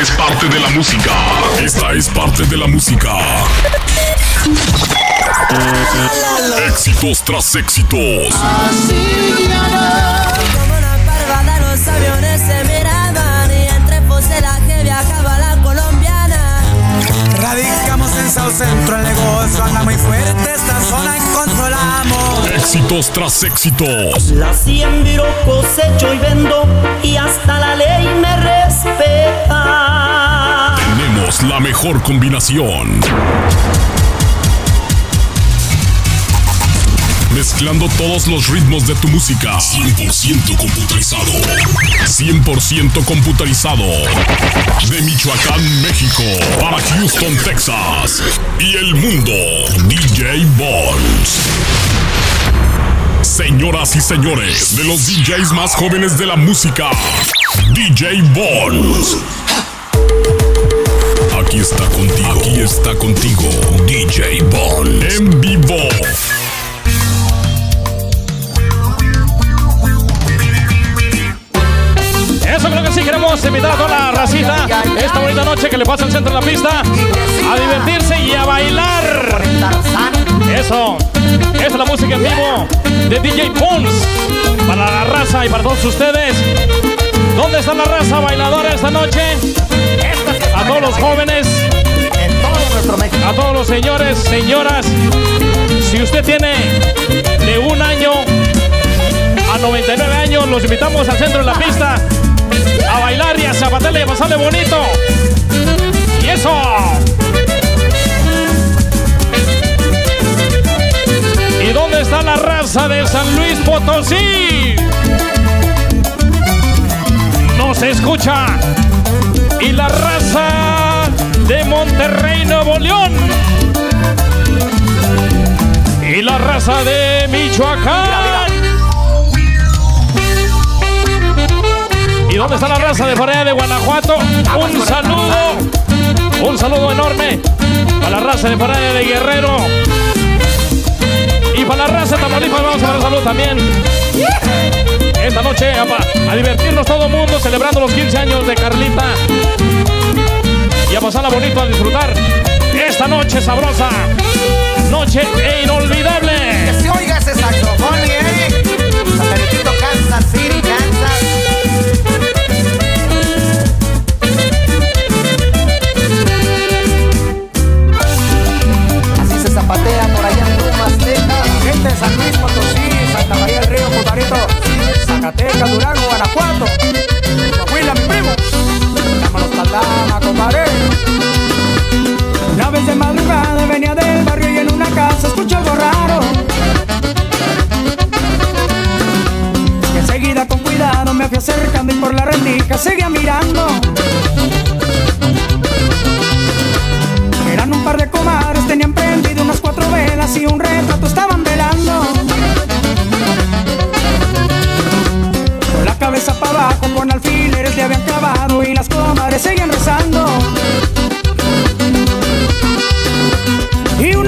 es parte de la música. Esta es parte de la música. Éxitos tras éxitos. Como South Centro, el negocio anda muy fuerte, esta zona controlamos. Éxitos tras éxitos. La siembro, cosecho y vendo y hasta la ley me respeta. Tenemos la mejor combinación. Mezclando todos los ritmos de tu música. 100% computarizado. 100% computarizado. De Michoacán, México. Para Houston, Texas. Y el mundo. DJ Bonds. Señoras y señores, de los DJs más jóvenes de la música. DJ Bonds. Aquí está contigo. Aquí está contigo. DJ Bond. En vivo. Queremos invitar a toda la racita esta bonita noche que le pasa al centro de la pista a divertirse y a bailar. Eso, es la música en vivo de DJ Pons para la raza y para todos ustedes. ¿Dónde está la raza bailadora esta noche? A todos los jóvenes, a todos los señores, señoras. Si usted tiene de un año a 99 años, los invitamos al centro de la pista bailar y a zapatearle y pasarle bonito. Y eso. ¿Y dónde está la raza de San Luis Potosí? No se escucha. Y la raza de Monterrey, Nuevo León. Y la raza de Michoacán. Dónde está la raza de Forea de Guanajuato? Un saludo, un saludo enorme para la raza de Forea de Guerrero. Y para la raza de Tamaulipas vamos a dar salud también. Esta noche a, a divertirnos todo el mundo celebrando los 15 años de Carlita. Y a pasarla bonito, a disfrutar esta noche sabrosa. Noche e inolvidable. Que se oiga ese saxofón, ¿eh? Saperitito Kansas City. San Luis Potosí, Santa María del Río, Putarito, Zacatecas, Durango, Guanajuato. Coahuila, mi primo. Vámonos Caldama, compadre. Una vez de madrugada venía del barrio y en una casa escuché algo raro. Enseguida con cuidado me fui acercando y por la rendija seguía mirando. Eran un par de velas y un retrato estaban velando. Con la cabeza para abajo, con alfileres le habían clavado y las comadres seguían rezando.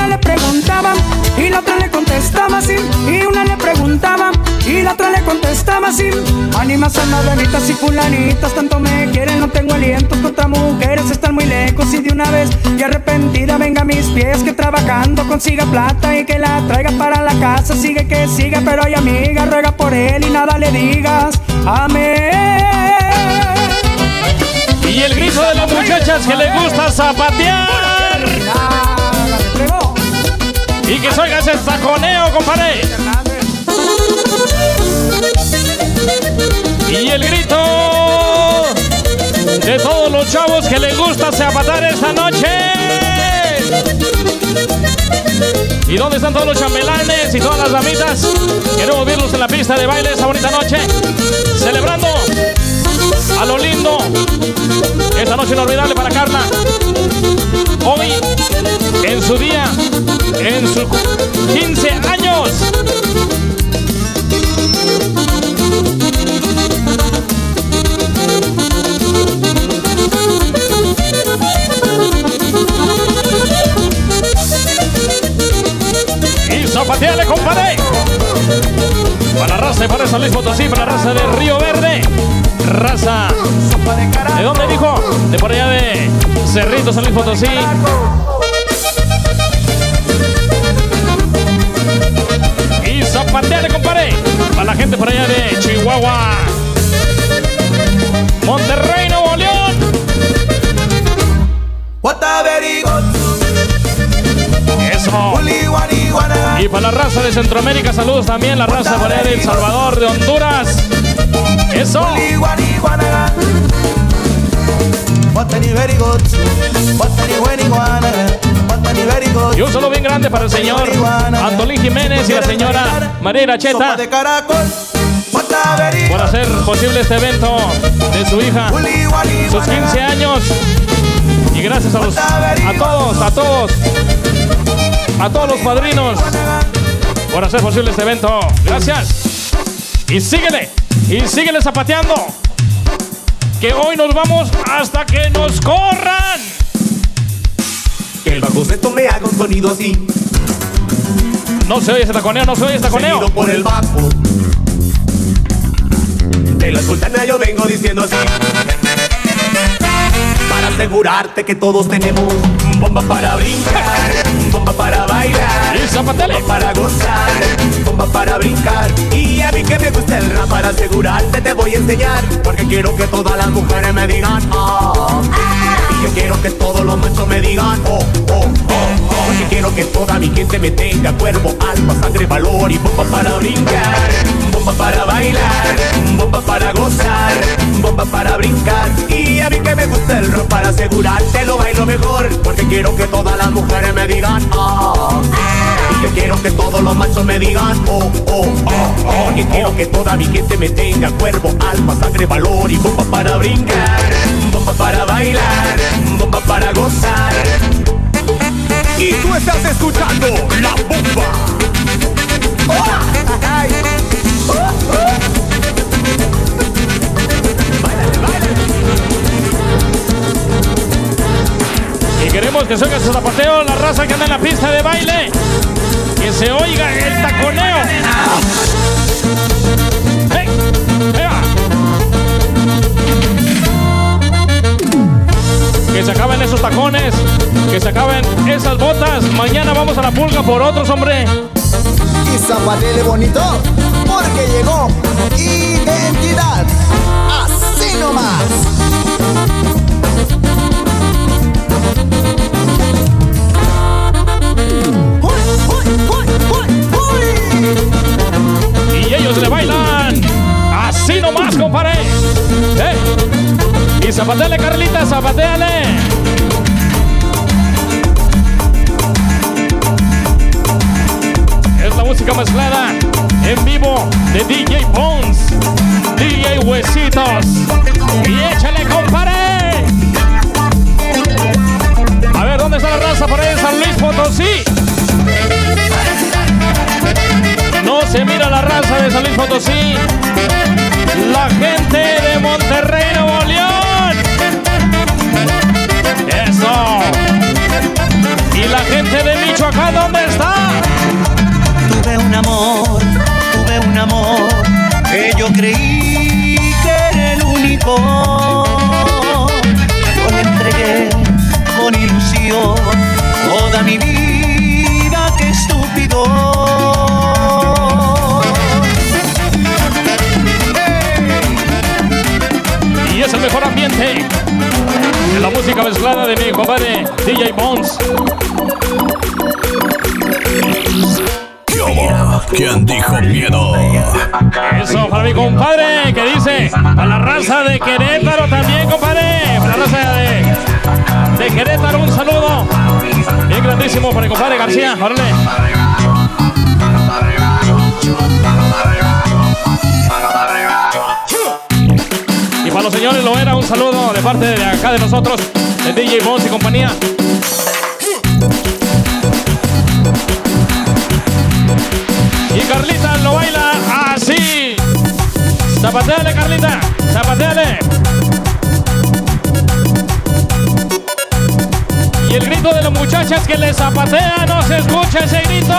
Una le preguntaba y la otra le contestaba así. Y una le preguntaba y la otra le contestaba así. Ánimas almas y fulanitas, tanto me quieren, no tengo aliento. Contra mujeres están muy lejos y de una vez y arrepentida venga a mis pies que trabajando consiga plata y que la traiga para la casa. Sigue que siga, pero hay amiga, ruega por él y nada le digas. Amén. Y el grito de las muchachas que les gusta zapatear. Y que se oiga ese saconeo, compadre. Y el grito de todos los chavos que les gusta zapatar esta noche. ¿Y dónde están todos los chambelanes y todas las damitas? Queremos verlos en la pista de baile esta bonita noche. Celebrando a lo lindo. Esta noche inolvidable para Carla. Hoy, en su día, en sus 15 años. Y zapateale, compadre. Para raza de para San Luis Potosí, para raza de Río Verde. Raza. ¿De dónde dijo? de por allá de Cerrito, San Luis Potosí. Y zapateale, compadre, para la gente por allá de Chihuahua. Monterrey, Nuevo León. Eso. Y para la raza de Centroamérica, saludos también. La raza por allá de El Salvador, de Honduras. Eso. Y un saludo bien grande para el señor Antolín Jiménez y la señora María Iracheta por hacer posible este evento de su hija, sus 15 años. Y gracias a, los, a todos, a todos, a todos los padrinos por hacer posible este evento. Gracias. Y síguele, y síguele zapateando. Que hoy nos vamos hasta que nos corran. Que el bajo sexto me haga un sonido así. No se oye ese taconeo, no se oye ese taconeo. Seguido por el bajo. De la sultana yo vengo diciendo así. Para asegurarte que todos tenemos bomba para brincar, bomba para bailar, Y zapatele. bomba para gozar, bomba para brincar. Y a mí que me gusta el rap para asegurarte te voy a enseñar, porque quiero que todas las mujeres me digan oh. Yo quiero que todos los machos me digan oh, oh, oh, oh. Porque quiero que toda mi gente me tenga cuerpo, alma, sangre, valor y bomba para brincar, bomba para bailar, bomba para gozar, bomba para brincar. Y a mí que me gusta el rock para asegurarte lo bailo mejor, porque quiero que todas las mujeres me digan oh. Y yo quiero que todos los machos me digan oh, oh, oh, oh. Porque quiero que toda mi gente me tenga cuerpo, alma, sangre, valor y bomba para brincar, bomba para bailar, bomba para gozar. Y tú estás escuchando la bomba. Y queremos que oiga su zapateo, la raza que anda en la pista de baile. Que se oiga el taconeo. Que se acaben esos tacones, que se acaben esas botas. Mañana vamos a la pulga por otros, hombre. y zapatele bonito, porque llegó identidad. Así nomás. Y ellos le bailan. Así nomás, compadre. ¡Eh! Y zapateale, Carlita, zapateale. Es la música mezclada en vivo de DJ Bones, DJ Huesitos. Y échale, compadre. A ver, ¿dónde está la raza por ahí San Luis Potosí? No se mira la raza de San Luis Potosí. La gente de Monterrey, Nuevo. Eso. Y la gente de Michoacán, ¿dónde está? Tuve un amor, tuve un amor que yo creí que era el único. Yo le entregué con ilusión toda mi vida, qué estúpido. Y es el mejor ambiente la música mezclada de mi compadre DJ Bones. ¿Quién dijo miedo? Eso para mi compadre que dice para la raza de Querétaro también, compadre. Para la raza de, de Querétaro, un saludo. Bien grandísimo para mi compadre García. Órale. Para los señores lo era un saludo de parte de acá de nosotros, de DJ Bones y compañía. Y Carlita lo baila así. Zapateale, Carlita. Zapateale. Y el grito de las muchachas que le zapatean, no se escucha ese grito.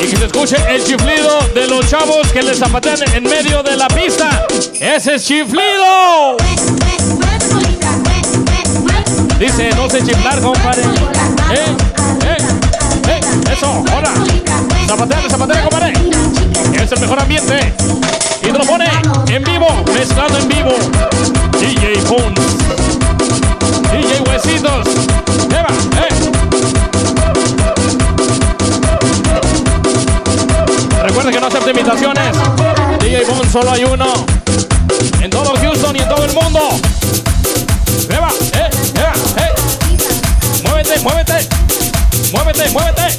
Y que se escuche el chiflido de los chavos que le zapatean en medio de la pista. ¡Ese es chiflido! Dice, no sé chiflar, compadre. ¿Eh? ¿Eh? ¿Eh? Eso, ahora. Zapateale, zapateale, compadre. Es el mejor ambiente. Y te lo pone en vivo, mezclado en vivo. DJ Bones. DJ Huesitos. Eva, eh. Acepte invitaciones. DJ Bones solo hay uno. En todo Houston y en todo el mundo. Eva, eh, eh. Muévete, muévete. Muévete, muévete.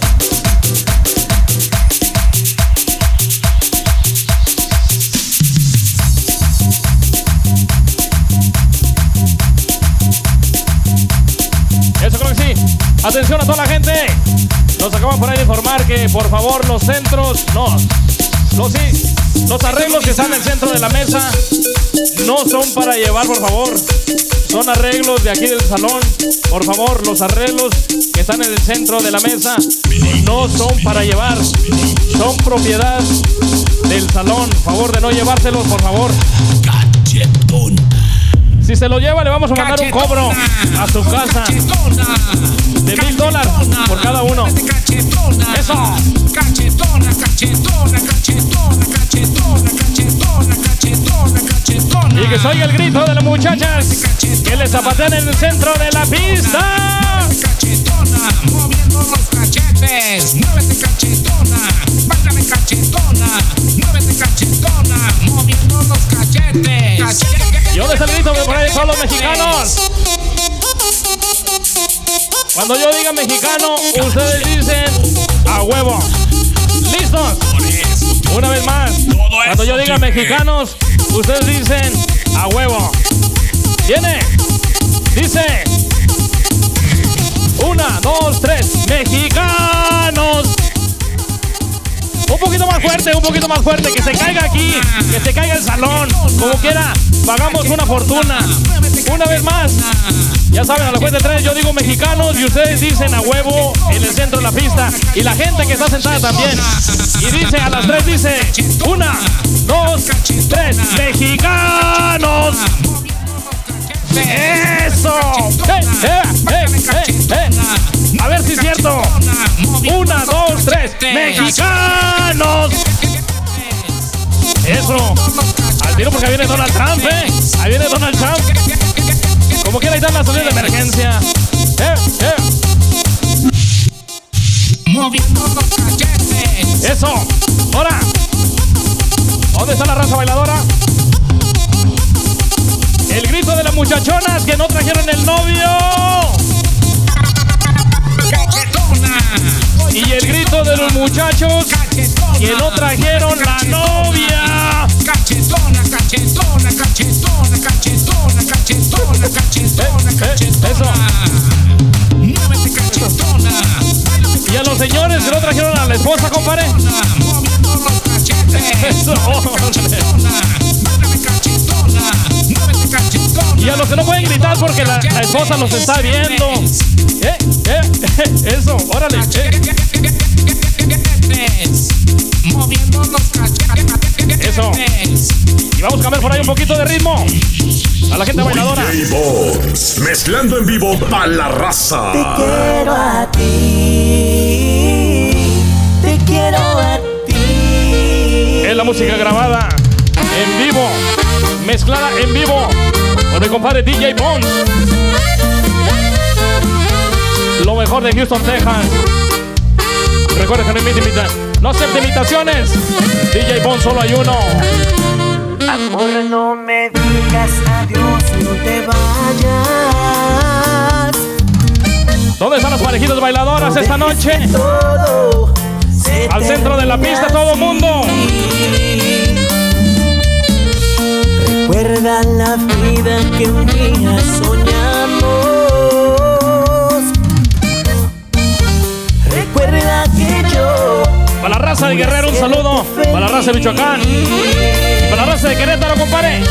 Eso creo que sí. Atención a toda la gente. Nos acaban por ahí de informar que por favor los centros, no, no sí, los arreglos que están en el centro de la mesa no son para llevar, por favor. Son arreglos de aquí del salón. Por favor, los arreglos que están en el centro de la mesa no son para llevar. Son propiedad del salón. Favor de no llevárselos, por favor. Si se lo lleva, le vamos a mandar un cobro a su casa de mil dólares por cada uno. Eso. Cachetona, cachetona, cachetona, cachetona, cachetona, cachetona, cachetona. Y que oiga el grito de las muchachas que le zapatean en el centro de la pista. Cachetona, moviendo los cachetes. Muévete cachetona, bájale cachetona. Muévete cachetona, moviendo los cachetes. ¿Y dónde está el grito de por ahí todos los mexicanos? Cuando yo diga mexicano, ustedes dicen a huevo. ¿Listos? Una vez más. Cuando yo diga mexicanos, ustedes dicen a huevo. ¿Viene? Dice. Una, dos, tres. Mexicanos. Un poquito más fuerte, un poquito más fuerte. Que se caiga aquí. Que se caiga el salón. Como quiera. Pagamos una fortuna. Una vez más. Ya saben, a la cuenta de tres yo digo mexicanos y ustedes dicen a huevo en el centro de la pista. Y la gente que está sentada también. Y dice a las tres, dice una, dos, tres, mexicanos. ¡Eso! ¡Eh, eh, eh, eh, eh! A ver si es cierto. Una, dos, tres, mexicanos. Eso. Al tiro porque ahí viene Donald Trump, ¿eh? Ahí viene Donald Trump. Como quiera, ahí están las salidas de emergencia. ¡Eh, eh! Moviendo los cachetes. ¡Eso! ¡Ahora! ¿Dónde está la raza bailadora? El grito de las muchachonas que no trajeron el novio. Y el grito de los muchachos que no trajeron la novia. Cachetona, cachetona, cachetona, cachetona, cachetona, cachetona, cachetona. Muévete cachetona. Y a los señores que no trajeron a la esposa, compadre. Moviendo los cachetes. Eso, Y a los que no pueden gritar porque la, la esposa los está viendo. Eh, eh, eh, eso, órale. eh. Eso. Y vamos a cambiar por ahí un poquito de ritmo. A la gente bailadora. Mezclando en vivo para la raza. quiero a ti, te quiero a ti. Es la música grabada en vivo, mezclada en vivo por mi compadre DJ Bones. Lo mejor de Houston, Texas. Recuerda que no imita. No acepte imitaciones. DJ Bones solo hay uno. Amor, no me digas adiós, no te vayas. ¿Dónde están las parejitas bailadoras esta noche? Todo Al centro de la pista todo mundo. Vida que un día soñamos. Recuerda que yo Para la raza de Guerrero, un saludo. Para la raza de Michoacán. Para la raza de Querétaro, compadre.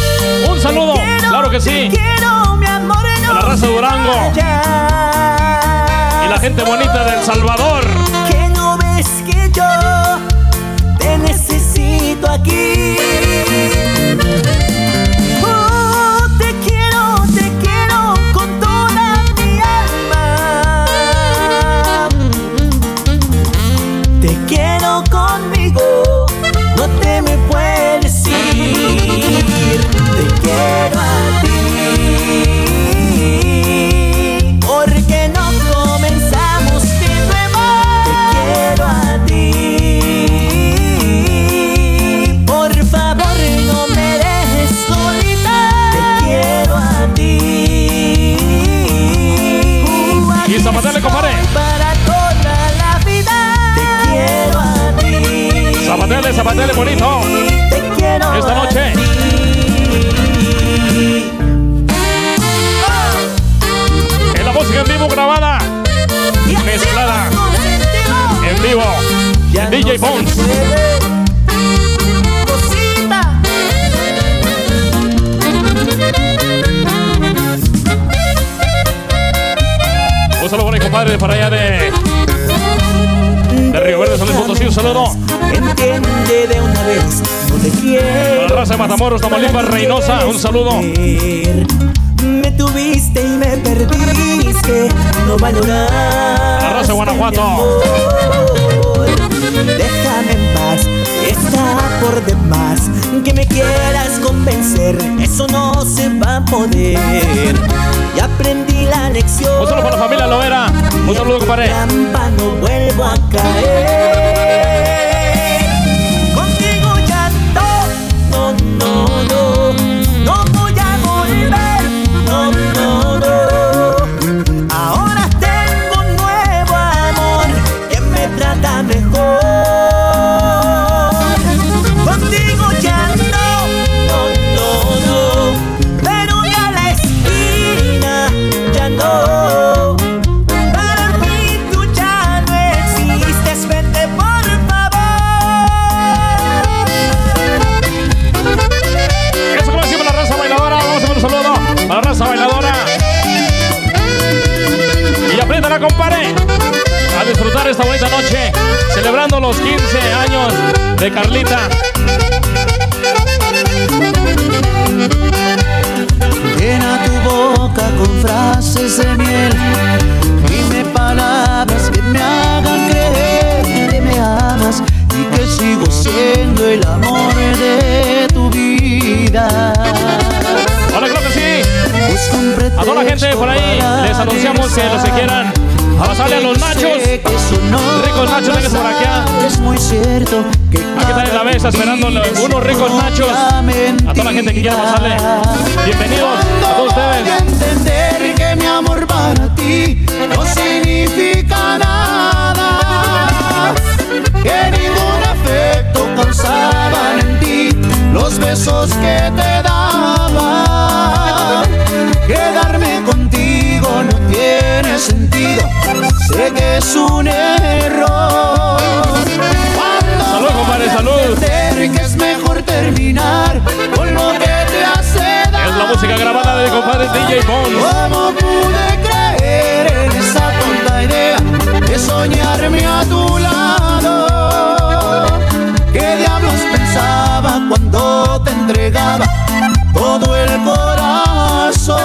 Un saludo. Claro que sí. quiero, mi amor, no Para la raza de te Durango. Y la gente bonita de El Salvador. Que no ves que yo pero Zapatele, bonito. Esta noche. En la música en vivo grabada. Mezclada. En vivo. Ya DJ Bones. Un saludo para mi compadre para allá de Un saludo. Entiende de una vez, no te quiero. Raza de Matamoros, Tamaulipas, Reynosa. Un saludo. Me tuviste y me perdiste, no valorar. La raza de Guanajuato. Déjame en paz, está por demás. Que me quieras convencer, eso no se va a poder. Y aprendí la lección. Un saludo para la familia Lovera. Un saludo, compadre. trampa no vuelvo a caer. Celebrando los 15 años de Carlita. Llena tu boca con frases de miel. Dime palabras que me hagan creer que me amas y que sigo siendo el amor de tu vida. Hola, claro que sí. A toda la gente por ahí les anunciamos que los que quieran pasarle a los nachos. Ricos nachos, vénganse por acá. Es muy cierto que Aquí está en la mesa esperando unos ricos nachos. A toda la gente que quiera pasarle. Bienvenidos a todos ustedes. entender que mi amor para ti no significa nada. Que ningún afecto causaban en ti los besos que te daba. Quedarme contigo no tiene sentido. Sé que es un error. Salud, compadre, salud. que es mejor terminar con lo que te hace daño. Es la música grabada de compadre DJ Bones. ¿Cómo pude creer en esa tonta idea de soñarme a tu lado? ¿Qué diablos pensaba cuando te entregaba todo el corazón?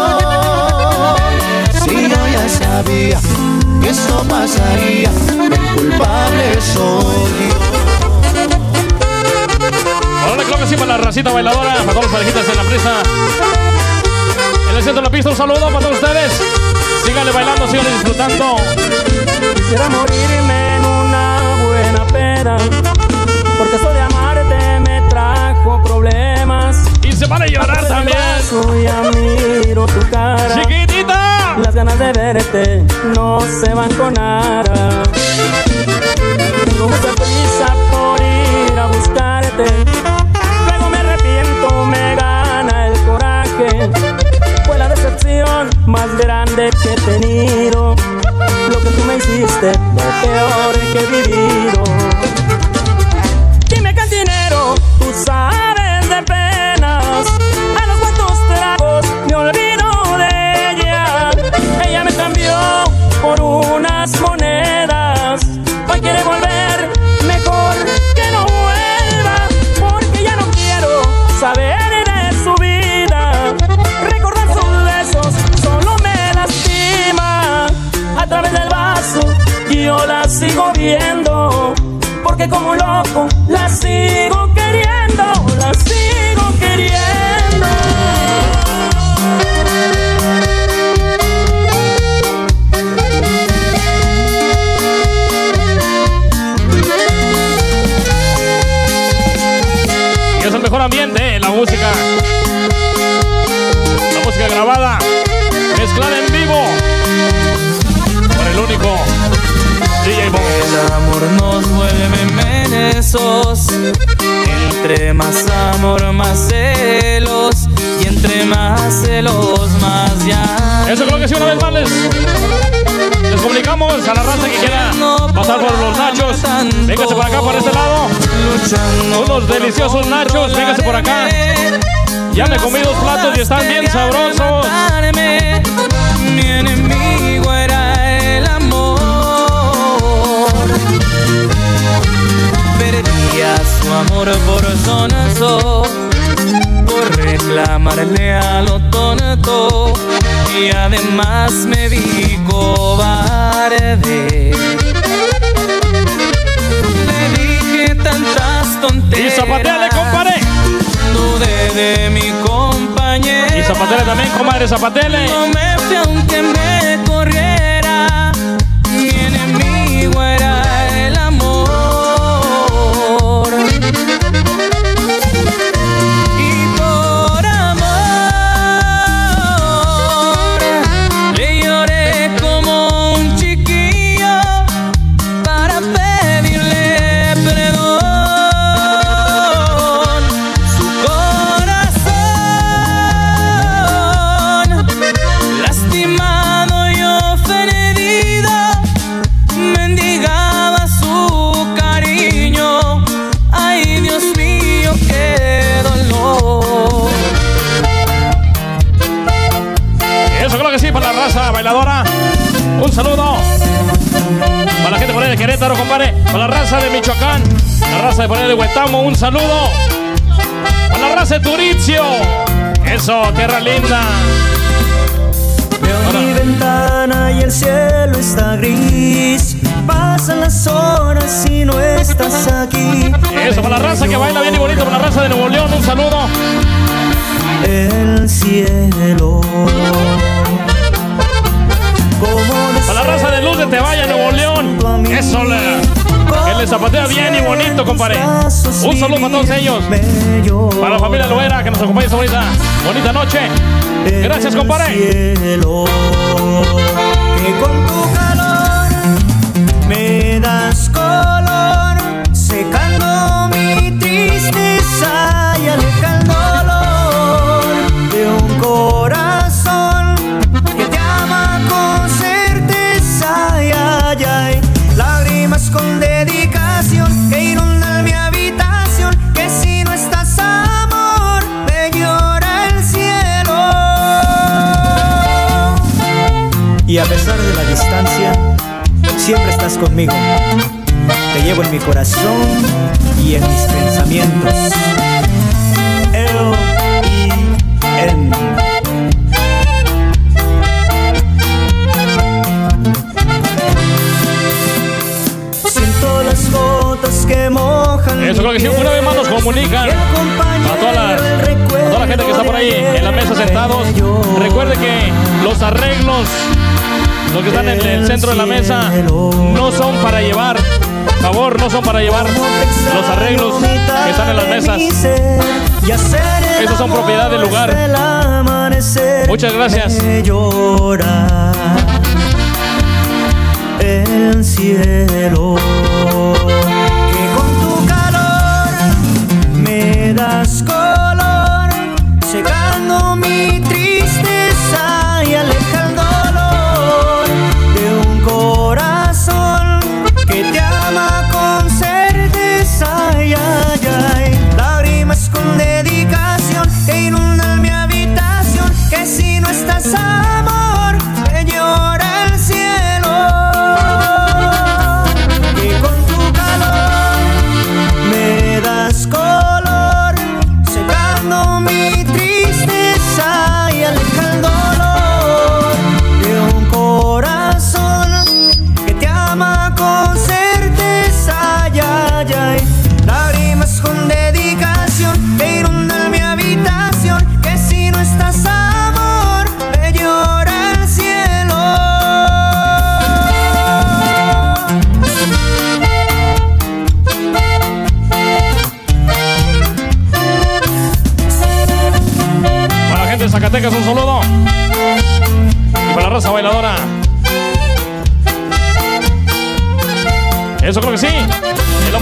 Si yo ya sabía eso pasaría, el culpable soy yo. Hola, claro que sí, para la racita bailadora, para todas las parejitas en la prisa. En el centro de la pista, un saludo para todos ustedes. Síganle bailando, síganle disfrutando. Quisiera morirme en una buena peda, porque eso de amarte me trajo problemas. Y se van a llorar también. Y ya miro tu cara. Las ganas de verte no se van con nada. Tengo mucha prisa por ir a buscarte. Luego me arrepiento, me gana el coraje. Fue la decepción más grande que he tenido. Lo que tú me hiciste, lo peor que he vivido. por unas monedas. Hoy quiere volver, mejor que no vuelva, porque ya no quiero saber de su vida. Recordar sus besos solo me lastima. A través del vaso yo la sigo viendo, porque como loco la sigo mejor ambiente, la música. La música grabada, mezclada en vivo. Por el único DJ Box. El amor nos vuelve mensos. Entre más amor, más celos. Y entre más celos, más ya. Eso creo que sí, una vez más les, les comunicamos a la raza que quiera pasar por los nachos. Véngase por acá, por este lado. Unos deliciosos nachos, véngase por acá. Ya me comí dos platos y están bien sabrosos. Mi enemigo era el amor. Perdía su amor por sonazo, por reclamarle a lo tonto. Y además me vi cobarde. Le dije tantas Y tonterías. zapateale, compadre. Dudé de mi compañero. Y zapatele también, comadre, zapatele. No me fui aunque me corriera. Querétaro, compadre. Para la raza de Michoacán. La raza de ahí de Huetamo, un saludo. Para la raza de Turicio. Eso, tierra linda. Veo mi ventana y el cielo está gris. Pasan las horas y no estás aquí. Eso, para la raza que baila bien y bonito. Para la raza de Nuevo León, un saludo. El cielo. Para la raza de Luz de Tebaya, Nuevo León. Eso, que le zapatea bien y bonito, compadre. Un saludo para todos ellos. Para la familia Loera que nos acompaña esta bonita, bonita noche. Gracias, compadre. Pesar de la distancia, siempre estás conmigo. Te llevo en mi corazón y en mis pensamientos. L-I-N. Siento las gotas que mojan. Eso creo que sí, una vez más nos comunican a toda la, a toda la gente que está por ahí en la mesa sentados. Recuerde que los arreglos, los que están en el centro de la mesa, no son para llevar. Favor, no son para llevar los arreglos que están en las mesas. Esos son propiedad del lugar. Muchas gracias. El cielo que con tu calor me das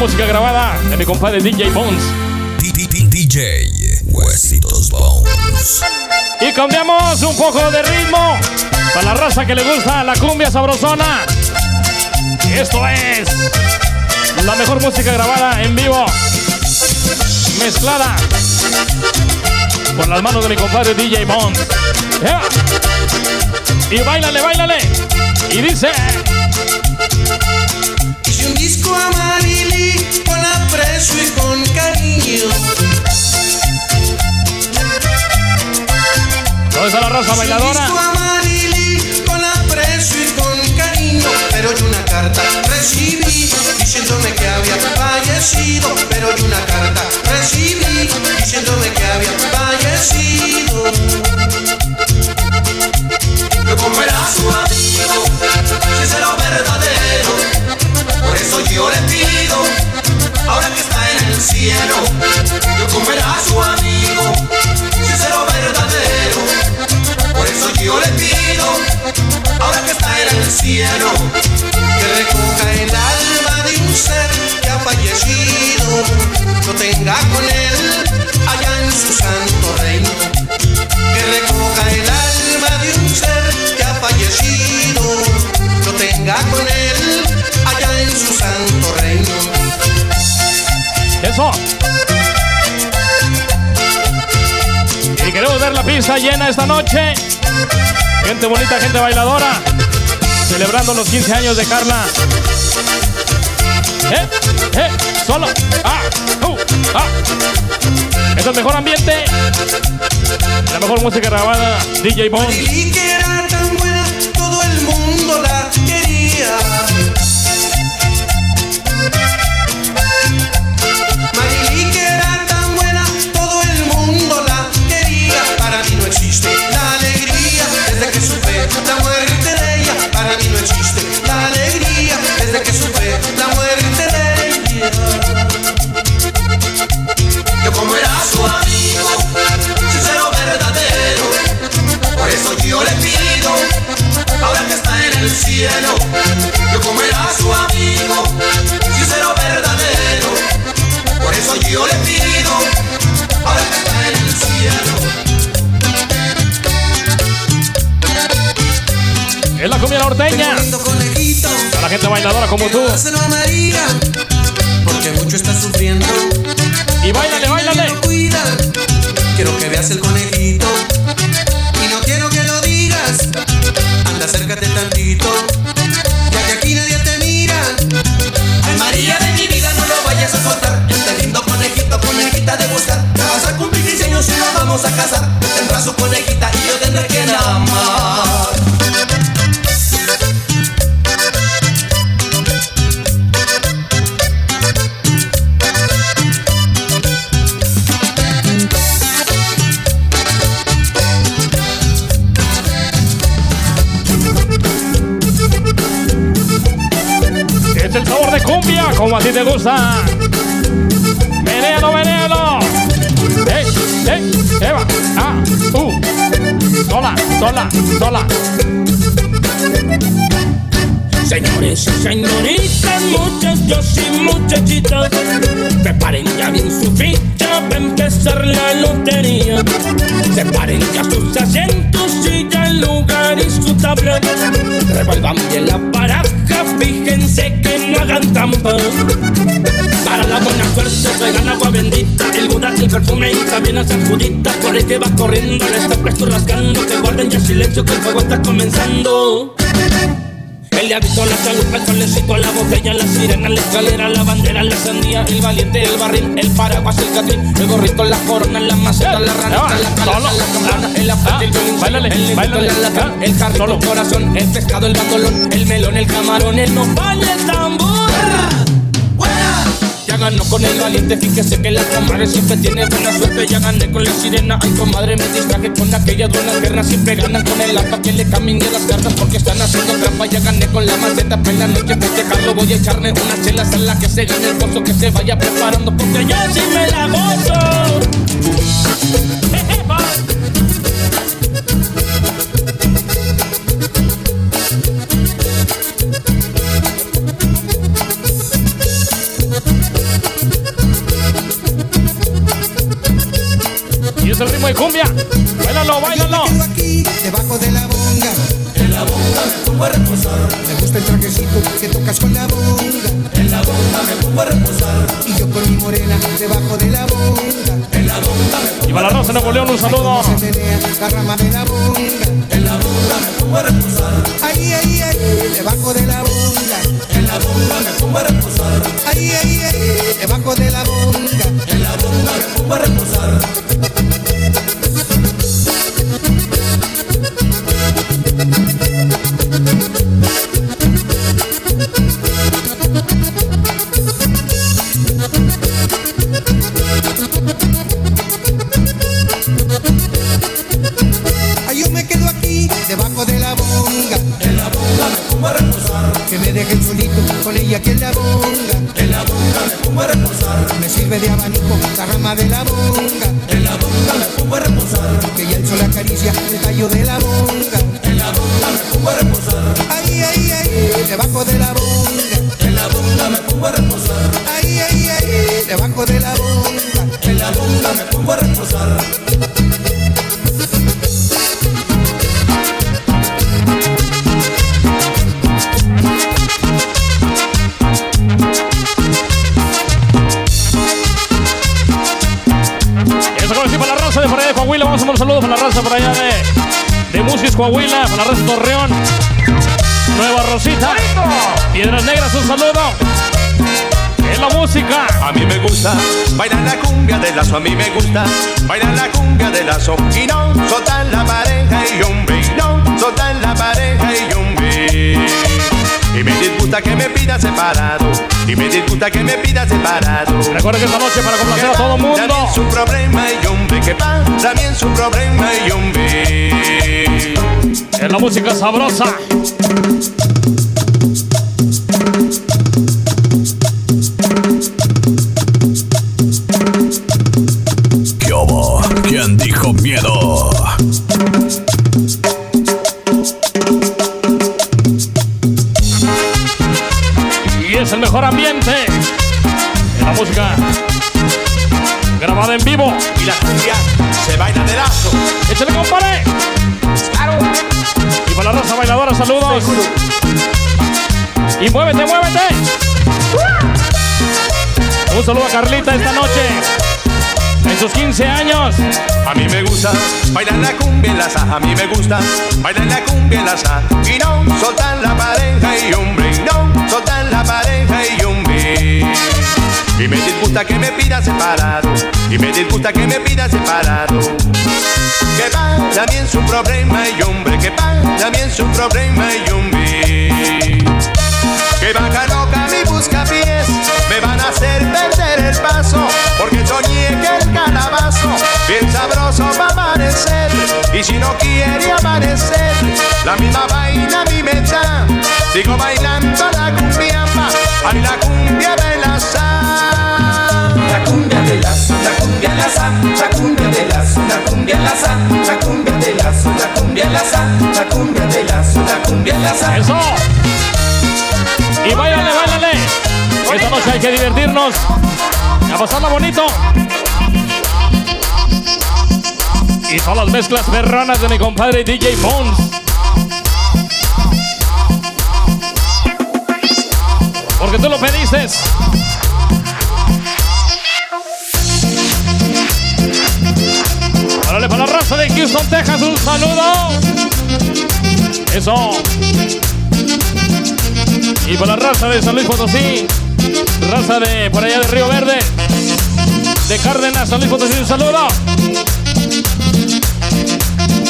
música grabada de mi compadre DJ Bones. DJ Huesitos Bones. Y cambiamos un poco de ritmo para la raza que le gusta la cumbia sabrosona. Esto es la mejor música grabada en vivo, mezclada por las manos de mi compadre DJ Bones. Yeah. Y bailale, bailale. Y dice. ¿Dónde está la raza bailadora? Con aprecio y con cariño. Pero yo una carta recibí diciéndome que había fallecido. Pero yo una carta recibí diciéndome que había fallecido. Yo como era su amigo, sincero verdadero. Por eso yo le pido, ahora que está en el cielo. Yo como era su amigo, sincero verdadero. Por eso yo le pido, ahora que está en el cielo. Que recoja el alma de un ser que ha fallecido. Lo tenga con él allá en su santo reino. Que recoja el alma de un ser que ha fallecido. Lo tenga con él allá en su santo reino. Eso. Y queremos ver la pista llena esta noche. Gente bonita, gente bailadora. Celebrando los 15 años de Carla. ¿Eh? ¿Eh? Solo. Ah. Uh, ah. Es mejor ambiente. La mejor música grabada. DJ Bones. Cielo. Yo como era su amigo, sincero verdadero. Por eso yo le pido, ahora que está en el cielo. Es la comida norteña. Para la gente bailadora como tú. María, porque mucho está sufriendo. Y bailale, bailale. Quiero que veas el conejito. Vamos a casar. Tendrá su conejita y yo tendré que amar. Es el sabor de cumbia, como a ti te gusta. Sola, sola. Señores y señoritas, muchachos y muchachitas, preparen ya bien su ficha para empezar la lotería. Separen ya sus asientos y el lugar y su tabla. Revuelvan bien la fíjense que no hagan trampa. Para la buena suerte traigan agua bendita, el Buda, el perfume y también las Judita. Por el que va corriendo, le está presto rascando, que guarden ya silencio que el juego está comenzando. El diablito, la salud, el solecito, la botella, la sirena, la escalera, la bandera, la sandía, el valiente, el barril, el paraguas, el catrín, el gorrito, la corona, la maceta, la ranita, la caleta, la campana, el afate, el violín, el la lata, el carrito, el corazón, el pescado, el bandolón, el melón, el camarón, el nopal, el tambor. Ya ganó con el valiente, fíjese que la comadre siempre tiene buena suerte. Ya gané con la sirena, ay comadre, me distraje con aquella buena guerra. Siempre ganan con el arpa que le camine las cartas porque están haciendo trampa. Ya gané con la maceta, para en la noche festejarlo. Voy a echarme unas chelas a la que se gane el gozo, que se vaya preparando porque ya sí me la gozo. Es el ritmo de cumbia. Bailalo, bailalo. aquí, debajo de la bonga. En la bonga me pongo a reposar. Me gusta el trajecito que tocas con la bonga. En la bonga me pongo a reposar. Y yo con mi morena debajo de la bonga. En la bonga me pongo Y para la Rosa Nuevo León, un saludo. se menea la rama de la bonga. En la bonga me pongo a reposar. Ahí, ahí, ahí, debajo de la bonga. En la bonga me pongo a reposar. Ahí, ahí, ahí, debajo de la bonga. En la bonga me pongo a reposar. Bailar la cumbia de lazo, a mí me gusta bailar la cumbia de lazo y no soltar la pareja y hombre, y no soltar la pareja y hombre. Y me disgusta que me pida separado, y me disgusta que me pida separado. Recuerda que esta noche para complacer a todo mundo. También su problema y hombre, que va, también su problema y hombre. Es la música sabrosa. Saludo a Carlita esta noche. En sus 15 años. A mí me gusta bailar la cumbia en la sa, a mí me gusta bailar la cumbia en la sa y no soltar la pareja y hombre, y no soltar la pareja y hombre. Y me disgusta que me pida separado, y me disgusta que me pida separado. Que va también su problema y hombre, que va también su problema y hombre. Y si no quiere amanecer, la misma vaina a mí me da, sigo bailando la cumbia, ay la cumbia de la sa. La cumbia de lazo, la cumbia laza, la cumbia de lazo, la cumbia laza, la cumbia de lazo, la cumbia laza, la cumbia de lazo, la cumbia laza. Eso. Y bailale, bailale. Esta noche hay que divertirnos. A pasarla bonito. Y son las mezclas perronas de mi compadre DJ Bones. Porque tú lo pediste. Órale para la raza de Houston, Texas, un saludo. Eso. Y para la raza de San Luis Potosí, raza de por allá de Río Verde, de Cárdenas, San Luis Potosí, un saludo.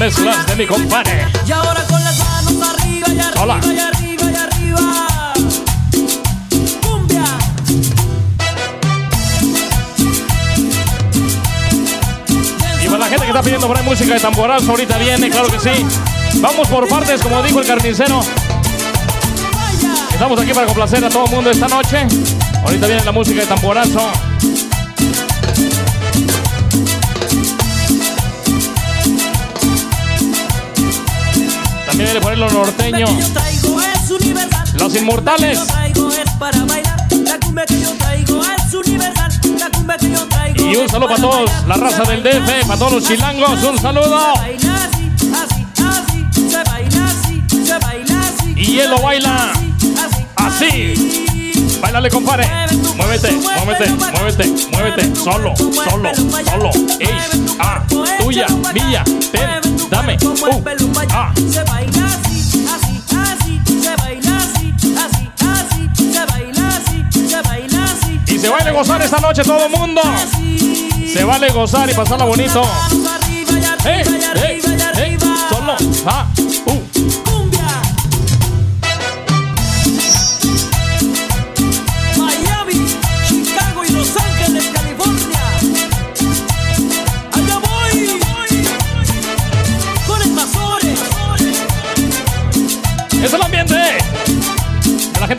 mezclas de mi compadre. Y ahora con las manos arriba y arriba Hola. y arriba y arriba. Cumbia. Y para la gente que está pidiendo por ahí música de tamborazo, ahorita viene, claro que sí. Vamos por partes, como dijo el carnicero. Estamos aquí para complacer a todo el mundo esta noche. Ahorita viene la música de tamborazo. Por ahí los norteños. Los inmortales. Y un saludo para todos, la raza del DF, para todos los chilangos, un saludo. Y él lo baila así. Bailale, compadre. Muévete, muévete, muévete, muévete. Solo, solo, solo. Ey, ah, tuya, mía, ten, dame. Uh, ah. Y se vale gozar esta noche todo el mundo. Se vale gozar y pasarla bonito. Solo, ah, uh.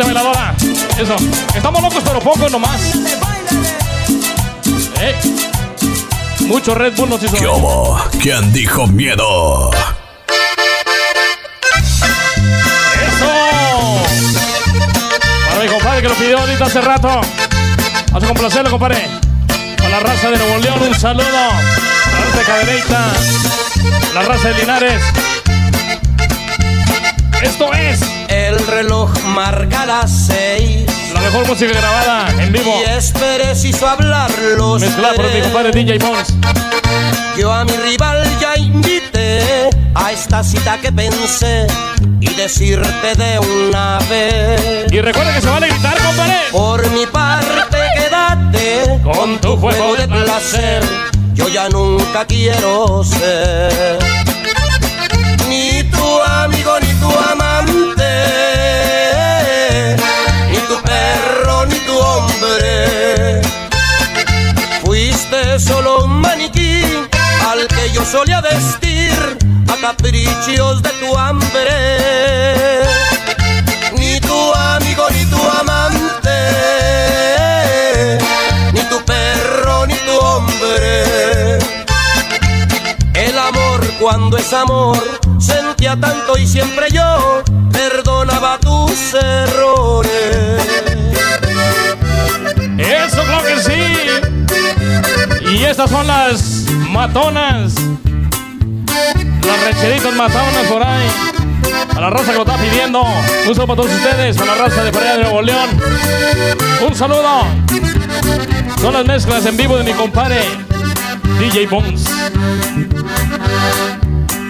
Gente bailadora. Eso. Estamos locos, pero poco nomás. Eh. Mucho Red Bull nos hizo. ¿Qué hubo? ¿Quién dijo miedo? ¡Eso! Para mi compadre que lo pidió ahorita hace rato. Vamos a complacerlo, compadre. Para la raza de Nuevo León, un saludo. La raza de Cadereyta. La raza de Linares. Esto es. El reloj marca las seis. La mejor música grabada en vivo. Y es preciso hablarlo. Mezclada por mi compadre DJ Mons. Yo a mi rival ya invité a esta cita que pensé y decirte de una vez. Y recuerda que se vale gritar, compadre. Por mi parte, quédate con tu fuego de placer. Yo ya nunca quiero ser Solo un maniquí al que yo solía vestir a caprichos de tu hambre. Ni tu amigo ni tu amante, ni tu perro ni tu hombre. El amor cuando es amor sentía tanto y siempre yo perdonaba tus errores. Estas son las matonas. Las recheritas matonas por ahí. A la raza que lo está pidiendo. Un saludo para todos ustedes. A la raza de Perea de Nuevo León. Un saludo. Son las mezclas en vivo de mi compadre DJ Bones.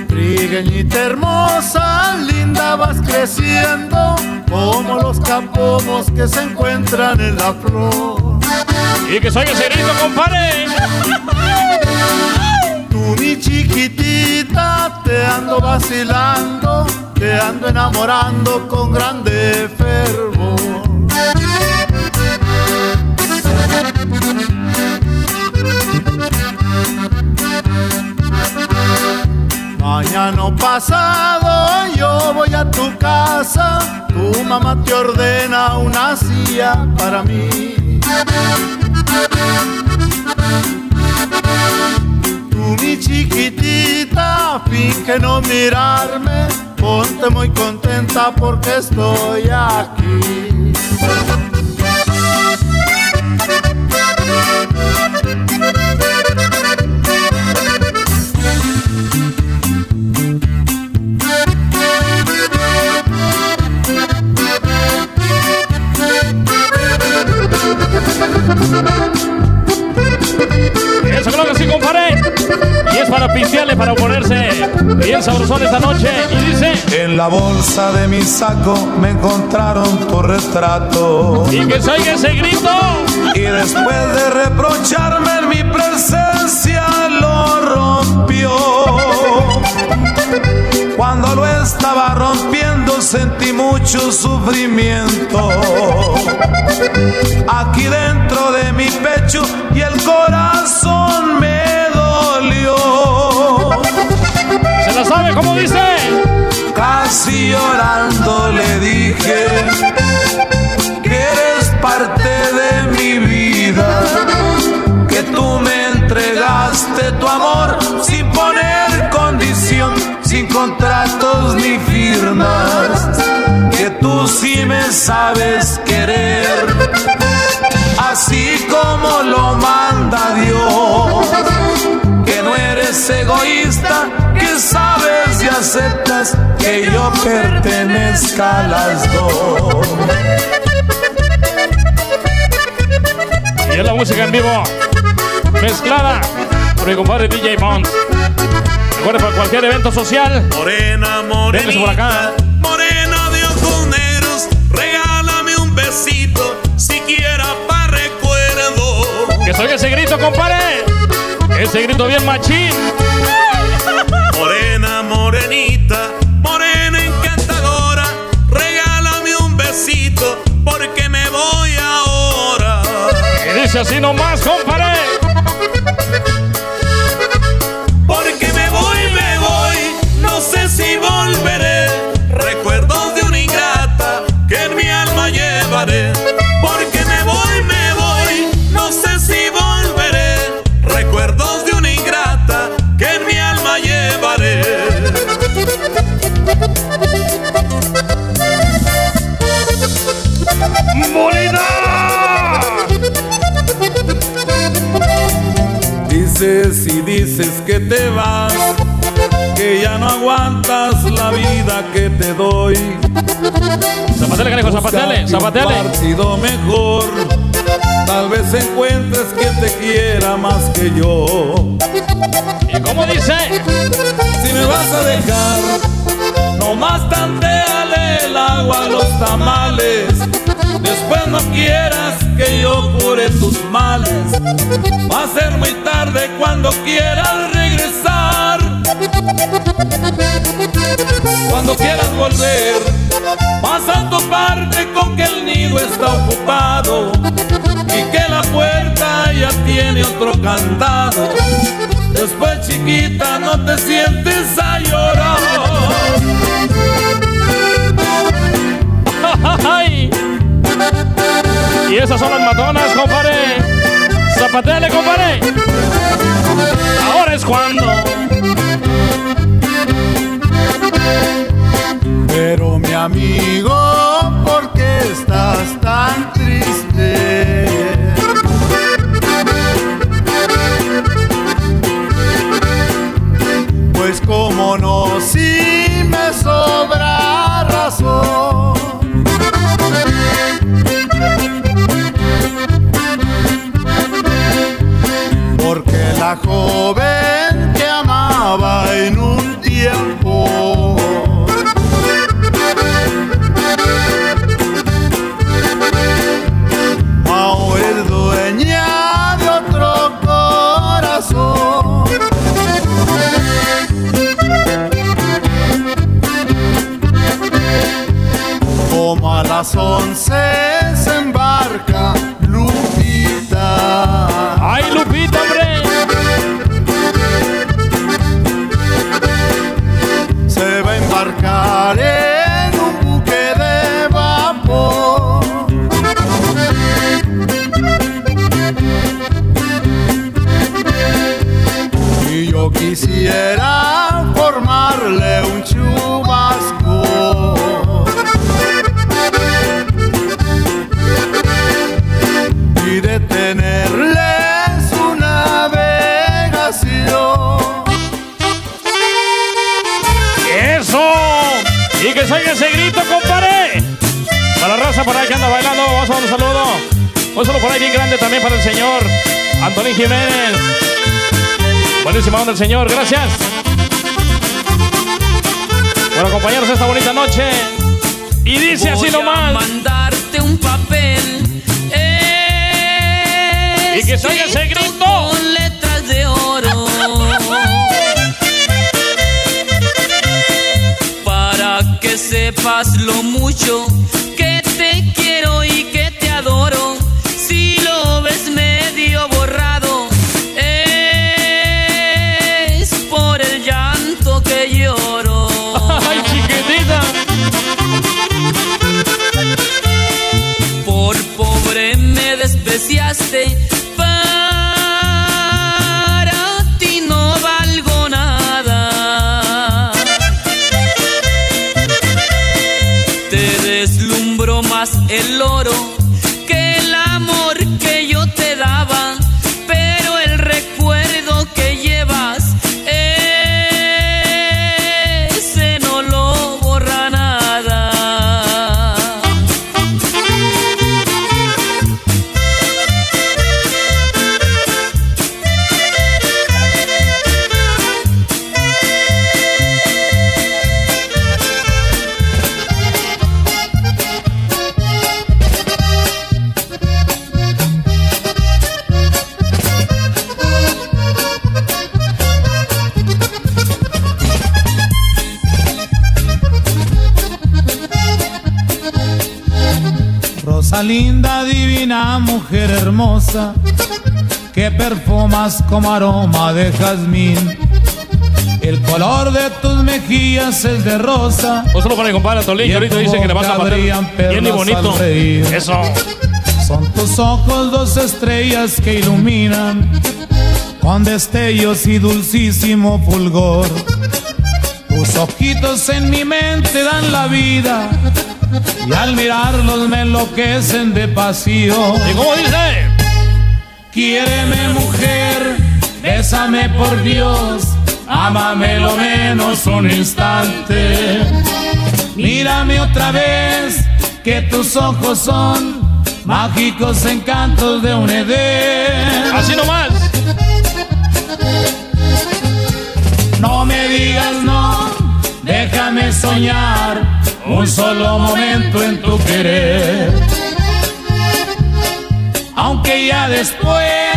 Trigueñita hermosa, linda vas creciendo, como los campomos que se encuentran en la flor. Y que soy ese grito, compadre. Mi chiquitita, te ando vacilando, te ando enamorando con grande fervor. Mañana pasado yo voy a tu casa, tu mamá te ordena una silla para mí. Mi chiquitita, finge no mirarme, ponte muy contenta porque estoy aquí. Eso que sí, compadre. Para pinciarle, para ponerse bien sabrosón esta noche. Y dice: En la bolsa de mi saco me encontraron tu retrato. Y que se oiga ese grito. Y después de reprocharme en mi presencia lo rompió. Cuando lo estaba rompiendo sentí mucho sufrimiento. Aquí dentro de mi pecho y el corazón me la sabe como dice. Casi llorando le dije que eres parte de mi vida, que tú me entregaste tu amor sin poner condición, sin contratos ni firmas, que tú sí me sabes querer, así como lo más aceptas que yo pertenezca a las dos. Y es la música en vivo, mezclada por mi compadre DJ Mont. Recuerda para cualquier evento social. Morena, Véngase por acá. Morena de ojos negros, regálame un besito, siquiera pa' recuerdo. Que soy ese grito, compadre. Ese grito bien machín. Así nomás, compadre. Dices que te vas, que ya no aguantas la vida que te doy. Zapatele, canijo, zapatele, zapatele. Partido mejor, tal vez encuentres quien te quiera más que yo. ¿Y cómo dice? Si me vas a dejar, nomás tanteale el agua a los tamales. No quieras que yo cure tus males. Va a ser muy tarde cuando quieras regresar. Cuando quieras volver, vas a toparte con que el nido está ocupado y que la puerta ya tiene otro candado. Después chiquita no te sientes a llorar. ¡Ay! Y esas son las matonas, compadre. Zapatele, compadre. Ahora es cuando. Pero mi amigo, ¿por qué estás tan las once por ahí bien grande también para el señor Antonio Jiménez. Buenísima onda el señor, gracias. Bueno, compañeros, esta bonita noche. Y dice así Voy a nomás. mandarte un papel. Y que salga ese escrito grito. Con letras de oro. Para que sepas lo mucho como aroma de jazmín. El color de tus mejillas es de rosa. Un saludo para mi compadre Tolín, que ahorita dice que le vas a Brillan bien y bonito. Eso. Son tus ojos dos estrellas que iluminan con destellos y dulcísimo fulgor. Tus ojitos en mi mente dan la vida y al mirarlos me enloquecen de pasión. ¿Y cómo dice? Quiéreme mujer, bésame por Dios, ámame lo menos un instante. Mírame otra vez, que tus ojos son mágicos encantos de un Edén. Así nomás. No me digas no, déjame soñar un solo momento en tu querer. Aunque ya después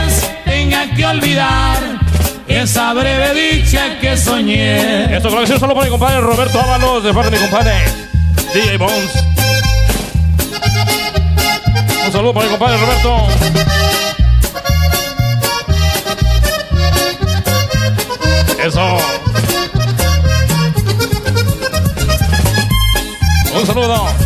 olvidar esa breve dicha que soñé. Esto es solo para mi compadre Roberto Ábalos, de parte de mi compadre DJ Bones. Un saludo para mi compadre Roberto. Eso. Un saludo.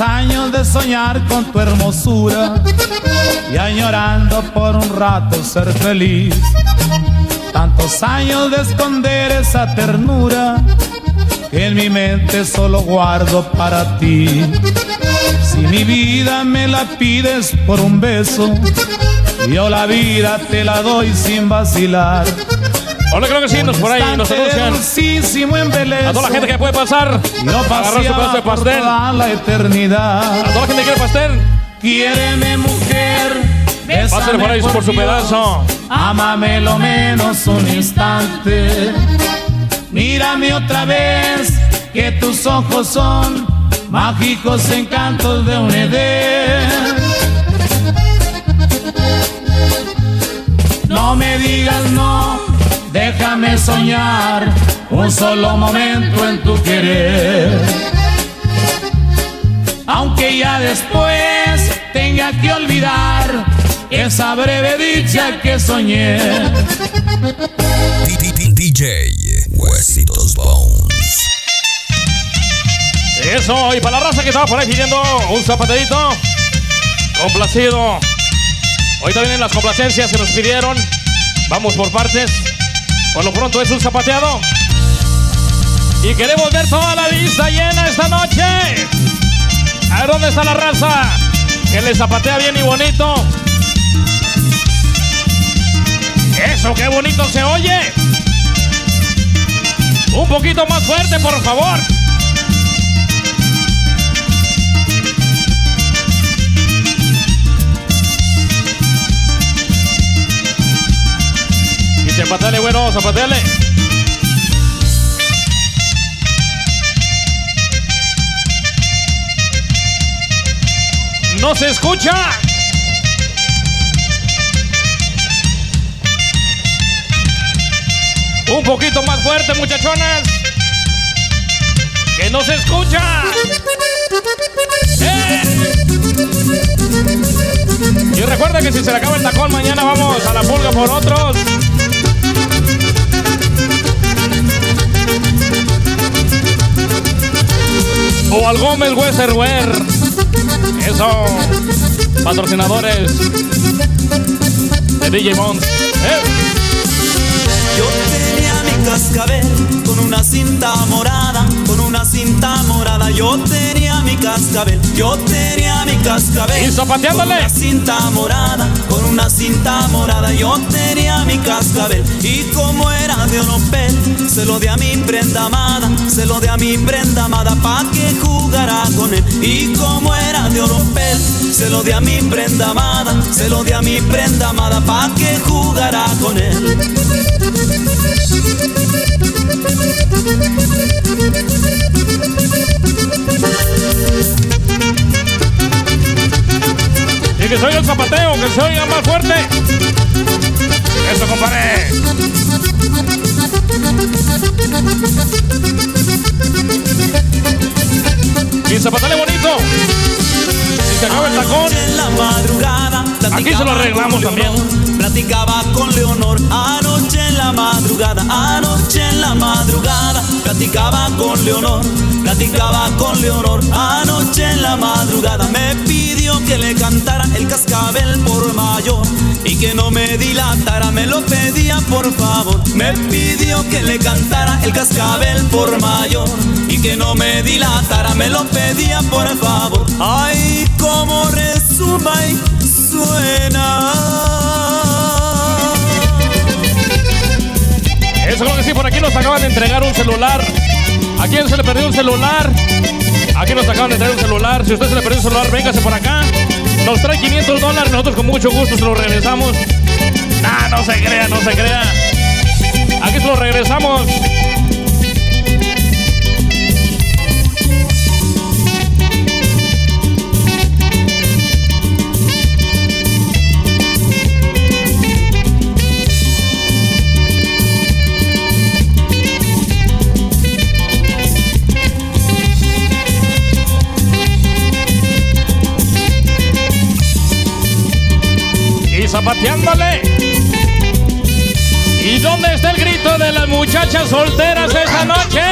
Años de soñar con tu hermosura y añorando por un rato ser feliz. Tantos años de esconder esa ternura que en mi mente solo guardo para ti. Si mi vida me la pides por un beso, yo la vida te la doy sin vacilar. Hola, creo que sí, nos por ahí nos anuncian. A toda la gente que puede pasar, Yo agarrar su pedazo de pastel. toda la eternidad. A toda la gente que quiere pastel, Quiéreme mujer, Pásale por ahí por su pedazo. Ámame lo menos un instante. Mírame otra vez, que tus ojos son mágicos encantos de un Edén. No me digas no, déjame soñar un solo momento en tu querer. Aunque ya después tenga que olvidar esa breve dicha que soñé. DJ Huesitos Bones. Eso, y para la raza que estaba por ahí pidiendo un zapateadito, complacido. Ahorita vienen las complacencias que nos pidieron. Vamos por partes. Por lo pronto es un zapateado. Y queremos ver toda la lista llena esta noche. A ver dónde está la raza. Que le zapatea bien y bonito. Eso, qué bonito se oye. Un poquito más fuerte, por favor. Y zapateale, bueno, zapateale. No se escucha. Un poquito más fuerte, muchachonas. Que no se escucha. ¡Eh! Y recuerda que si se le acaba el tacón, mañana vamos a la pulga por otros. O al Gómez Westerwear. Eso. Patrocinadores de DJ Mons. Eh. Yo tenía mi cascabel con una cinta morada, una cinta morada. Yo tenía mi cascabel, yo tenía mi cascabel. Y zapateándole. Con una cinta morada, con una cinta morada. Yo tenía mi cascabel y como era de oropel, se lo di a mi prenda amada, se lo di a mi prenda amada pa' que jugara con él. Y como era de oropel, se lo di a mi prenda amada, se lo di a mi prenda amada pa' que jugara con él. Y que oiga el zapateo, que se oiga más fuerte. Eso, compadre. Y zapatale bonito. Si se acaba el tacón. En la madrugada, Aquí se lo arreglamos también. Platicaba con Leonor anoche en la madrugada, anoche en la madrugada. Platicaba con Leonor, platicaba con Leonor anoche en la madrugada. Me pidió que le cantara el cascabel por mayor y que no me dilatara, me lo pedía por favor. Me pidió que le cantara el cascabel por mayor y que no me dilatara, me lo pedía por favor. Ay, cómo resuma y suena. Eso que sí, por aquí nos acaban de entregar un celular. ¿A quién se le perdió un celular? Aquí nos acaban de entregar un celular. Si usted se le perdió un celular, véngase por acá. Nos trae 500 dólares. Nosotros con mucho gusto se lo regresamos. Nah, no se crea, no se crea. Aquí se lo regresamos. Zapateándole. ¿Y dónde está el grito de las muchachas solteras esta noche?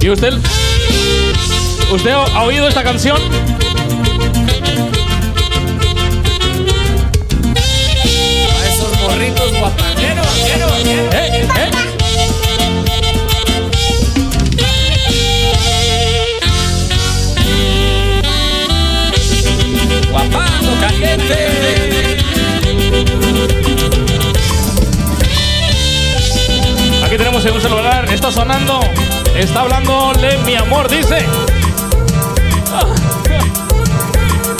¿Y usted? ¿Usted ha oído esta canción? A esos morritos guapaneros. ¡Eh, eh! Aquí tenemos un celular, está sonando, está hablándole mi amor, dice.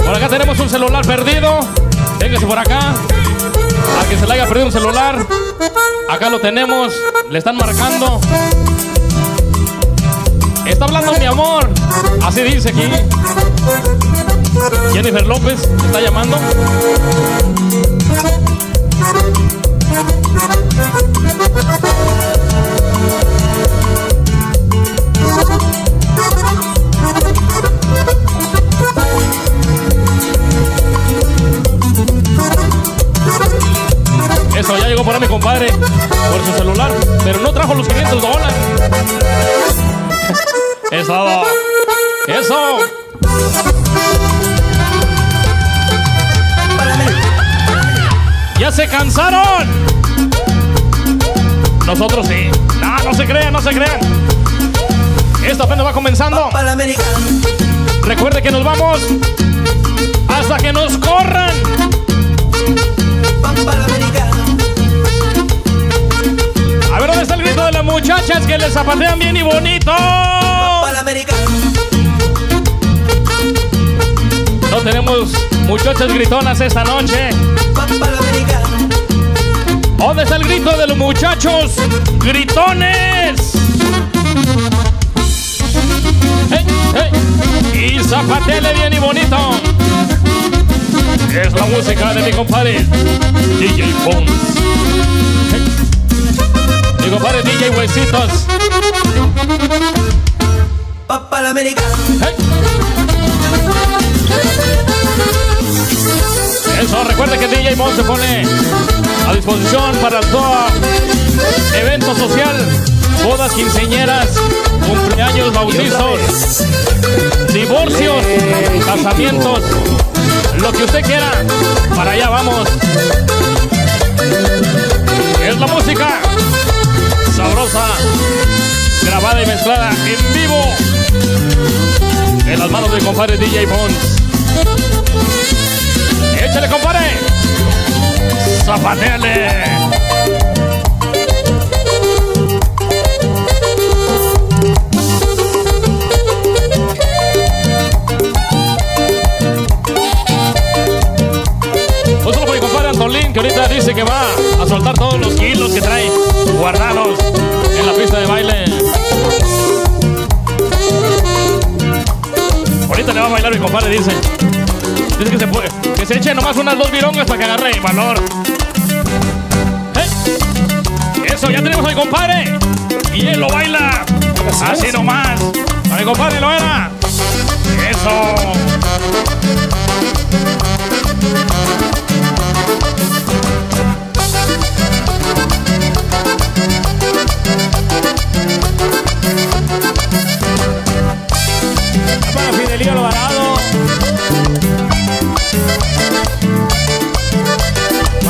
Por acá tenemos un celular perdido. Véngase por acá. A que se le haya perdido un celular. Acá lo tenemos. Le están marcando. Está hablando mi amor. Así dice aquí. Jennifer López está llamando. Eso ya llegó para mi compadre por su celular, pero no trajo los 500 dólares. Eso. Eso. ¿Ya se cansaron? Nosotros sí. No, no se crean, no se crean. Esto apenas va comenzando. Recuerde que nos vamos hasta que nos corran. A ver dónde está el grito de las muchachas que les zapatean bien y bonito. No tenemos muchachas gritonas esta noche. ¿Dónde está el grito de los muchachos gritones? ¡Hey, hey! Y zapatele bien y bonito. Es la música de mi compadre DJ Bones. Hey. Mi compadre DJ Huesitos. Papá la americana. Eso, recuerde que DJ Mon se pone a disposición para todo evento social, bodas, quinceñeras, cumpleaños, bautizos, divorcios, casamientos, lo que usted quiera, para allá vamos. Es la música sabrosa, grabada y mezclada en vivo en las manos del compadre DJ Bones. ¡Échale, compadre! ¡Zapatele! Un mi compadre que ahorita dice que va a soltar todos los kilos que trae guardados en la pista de baile. Ahorita le va a bailar mi compadre, dice. Que se, puede, eche nomás unas dos virongas para que agarre valor. ¿Eh? Eso, ya tenemos al compadre. Y él lo baila. Así nomás. Al compadre lo era. Eso.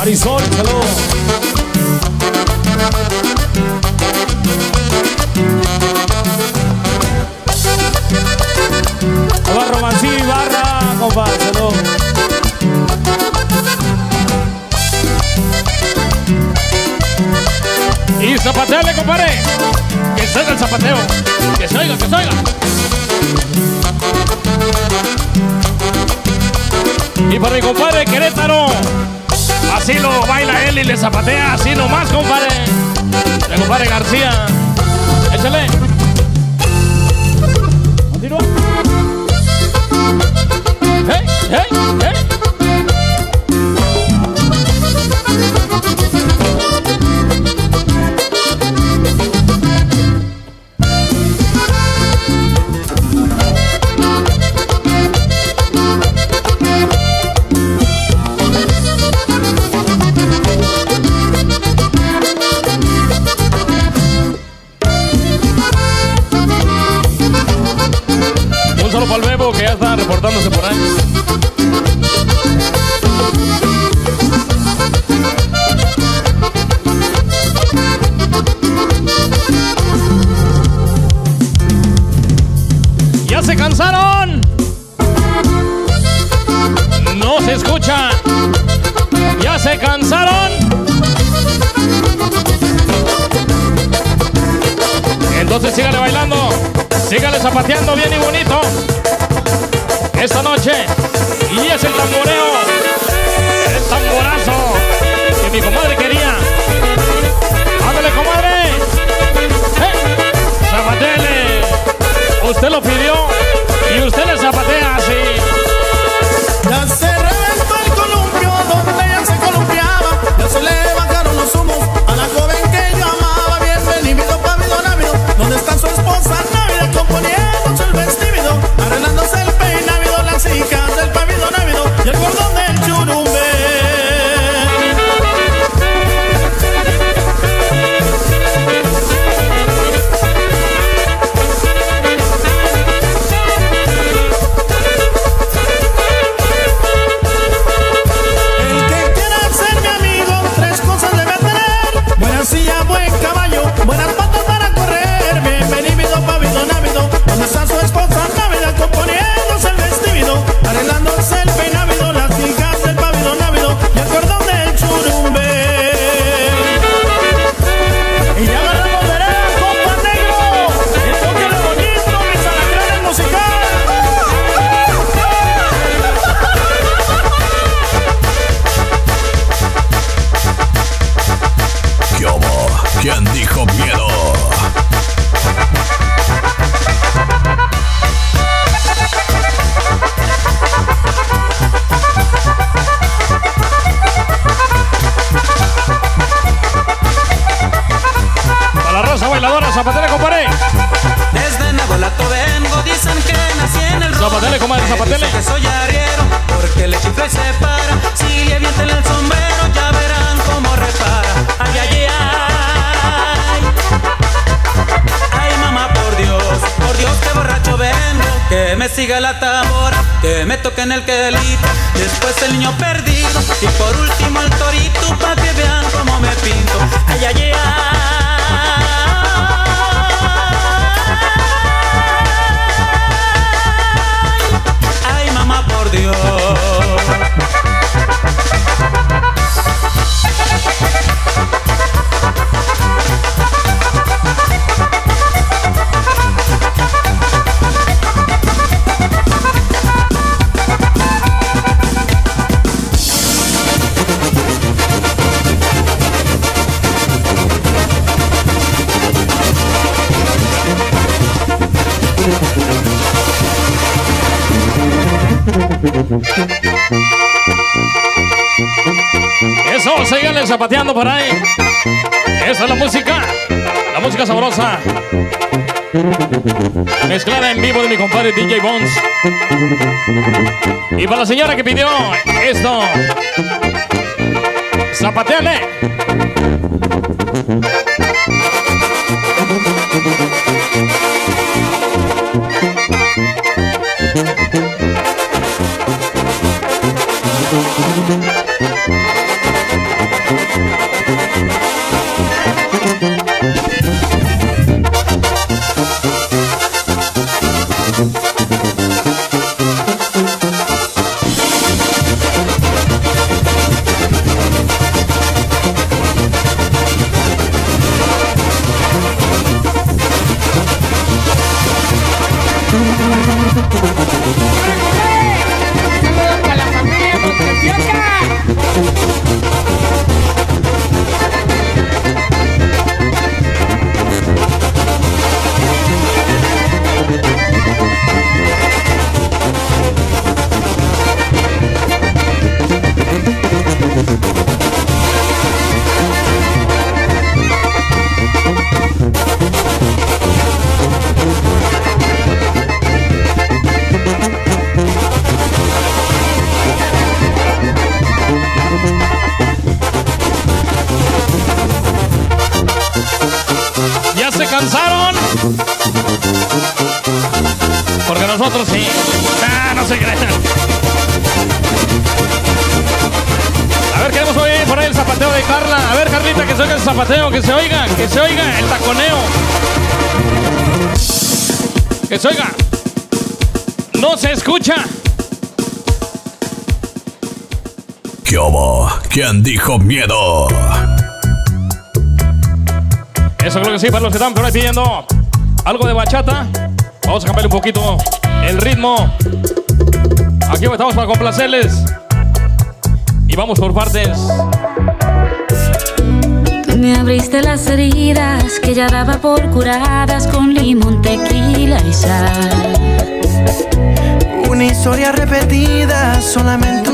Marisol, saludos. Romancillo Barra, compa, saludos. Y zapateale, compadre. Que salga el zapateo. Que se oiga, que se oiga. Y para mi compadre Querétaro así lo baila él y le zapatea así nomás, compadre. Le compadre García. Échale. Continúa. Hey, hey, hey. Zapateando por ahí. Esa es la música. La música sabrosa. Mezclada en vivo de mi compadre DJ Bones. Y para la señora que pidió esto. Zapateale. ¿Quién dijo miedo? Eso creo que sí, para los que están por ahí pidiendo algo de bachata. Vamos a cambiar un poquito el ritmo. Aquí estamos para complacerles. Y vamos por partes. Tú me abriste las heridas que ya daba por curadas con limón, tequila y sal. Una historia repetida, solamente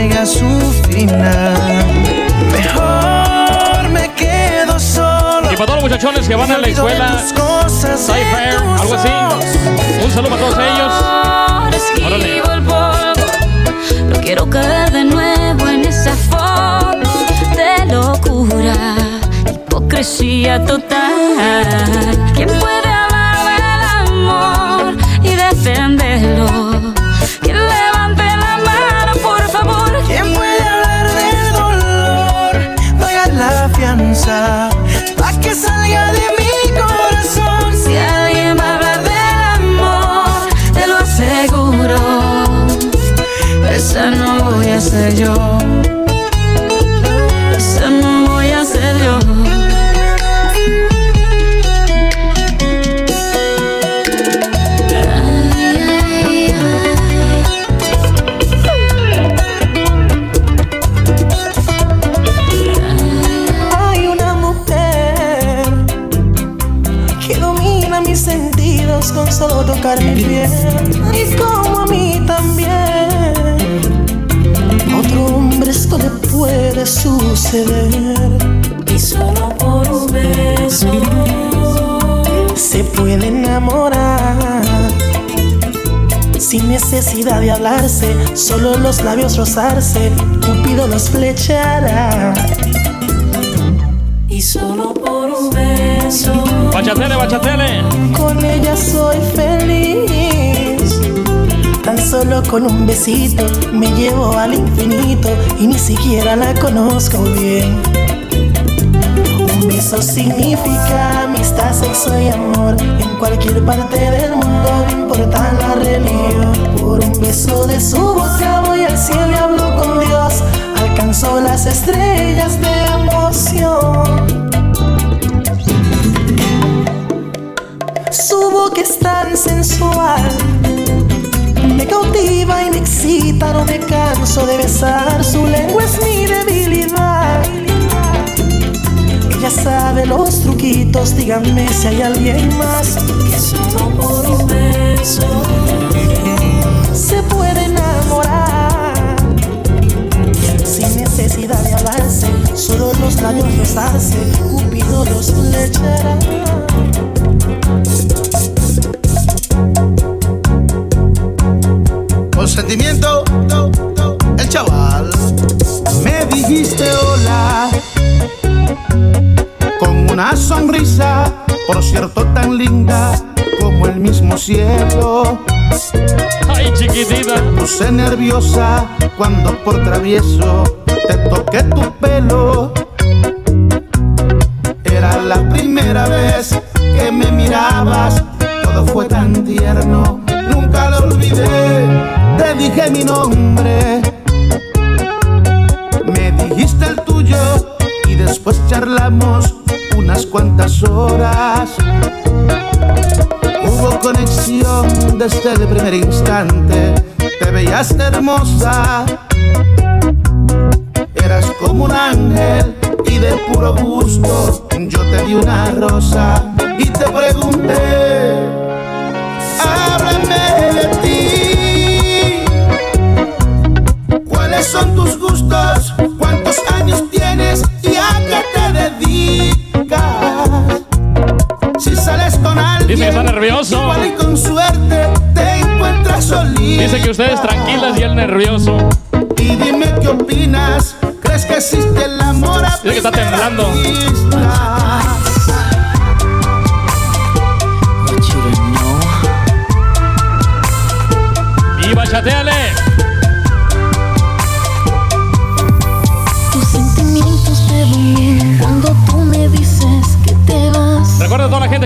llega a su final. Mejor me quedo solo. Y para todos los muchachones que van a la escuela, Cypher, algo así. Un saludo para todos ellos. Esquivo el polvo. No quiero caer de nuevo en esa foto de locura, hipocresía total. ¿Quién puede hablar del amor y defenderlo? Fianza pa' que salga de mi corazón. Si alguien va a hablar del amor, te lo aseguro. Esa no voy a ser yo. Tocar mi piel y como a mí también. Otro hombre esto le puede suceder y solo por un beso se puede enamorar. Sin necesidad de hablarse, solo los labios rozarse, Cupido los flechará. y solo por un beso. Bachatele, bachatele. Con ella soy feliz. Tan solo con un besito me llevo al infinito y ni siquiera la conozco bien. Un beso significa amistad, sexo y amor. En cualquier parte del mundo, no importa la religión. Por un beso de su boca voy al cielo y hablo con Dios. Alcanzó las estrellas de emoción. tan sensual. Me cautiva y me excita, no me canso de besar. Su lengua es mi debilidad. Ella sabe los truquitos, díganme si hay alguien más. Que solo por un beso se puede enamorar. Sin necesidad de hablarse, solo los labios los hace, Cupido los flechará. Sentimiento, el chaval. Me dijiste hola con una sonrisa, por cierto tan linda como el mismo cielo. Ay, chiquitita. Puse nerviosa cuando por travieso te toqué tu pelo. Era la primera vez que me mirabas, todo fue tan tierno, nunca lo olvidé. Dije mi nombre, me dijiste el tuyo y después charlamos unas cuantas horas. Hubo conexión desde el primer instante, te veías hermosa. Eras como un ángel y de puro gusto yo te di una rosa y te pregunté, ¿Cuáles son tus gustos? ¿Cuántos años tienes y a qué te dedicas? Si sales con alguien, Dice que está nervioso. igual y con suerte te encuentras solita. Dice que ustedes tranquilas y él nervioso. Y dime qué opinas. ¿Crees que existe el amor a Dice que está temblando. vista? Y bachateale.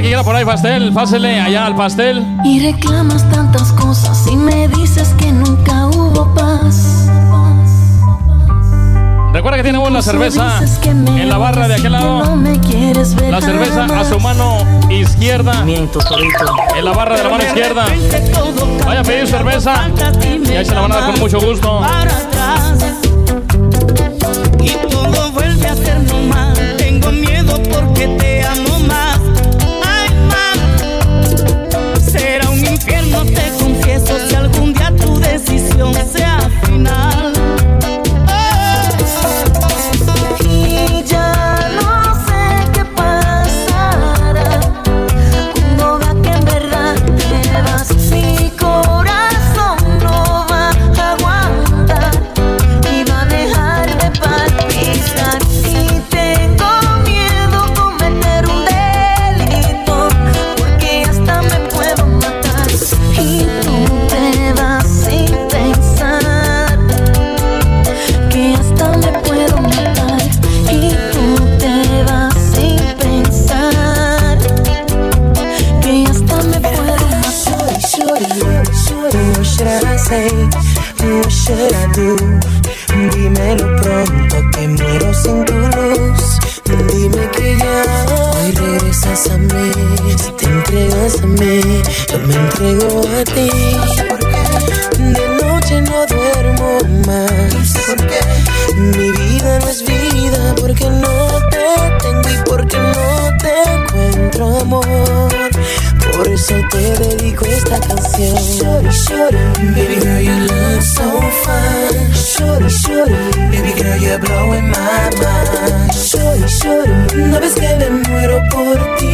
Que quiera por ahí pastel. Pásele allá al pastel. y reclamas tantas cosas y me dices que nunca hubo paz. Recuerda que tiene buena cerveza en la barra de aquel lado. La cerveza a su mano izquierda. En la barra de la mano izquierda. Vaya a pedir cerveza. Y ahí se la van a dar con mucho gusto. Entrego a ti. De noche no duermo más. Mi vida no es vida porque no te tengo y porque no te encuentro amor. Por eso te dedico esta canción. Shorty, shorty, baby girl, you look so fine. Shorty, shorty, baby girl, you're blowing my mind. Shorty, shorty, no ves que me muero por ti.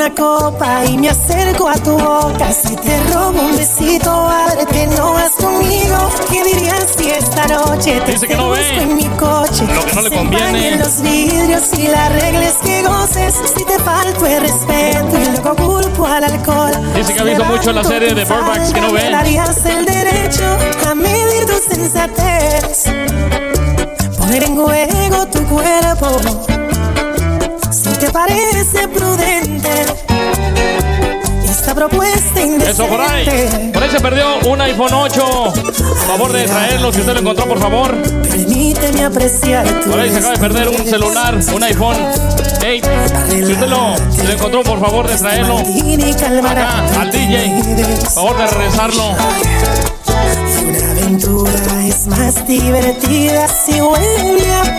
una copa y me acerco a tu boca, si te robo un besito, ábrete, no vas conmigo. ¿Qué dirías si esta noche te Dice que no seduzco en mi coche? lo que no le conviene. los vidrios y la reglas que goces. Si te falto el respeto y luego culpo al alcohol. Dice que ha visto mucho la serie de Burbacks que no Me ve. darías el derecho a medir tu sensatez. Poner en juego tu cuerpo. Parece prudente. Esta propuesta indecente. Eso por ahí. Por ahí se perdió un iPhone 8. Por favor de traerlo, si usted lo encontró, por favor. Permíteme apreciar Por ahí se acaba de perder un celular, un iPhone 8. Si usted lo, lo encontró, por favor de traerlo. Acá, al DJ. Por favor de regresarlo. Una aventura es más divertida si huele a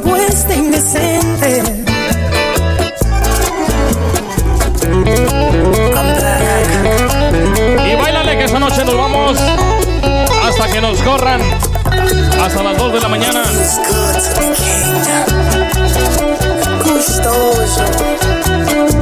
propuesta indecente. Y bailale que esta noche nos vamos hasta que nos corran. Hasta las 2 de la mañana. Hey,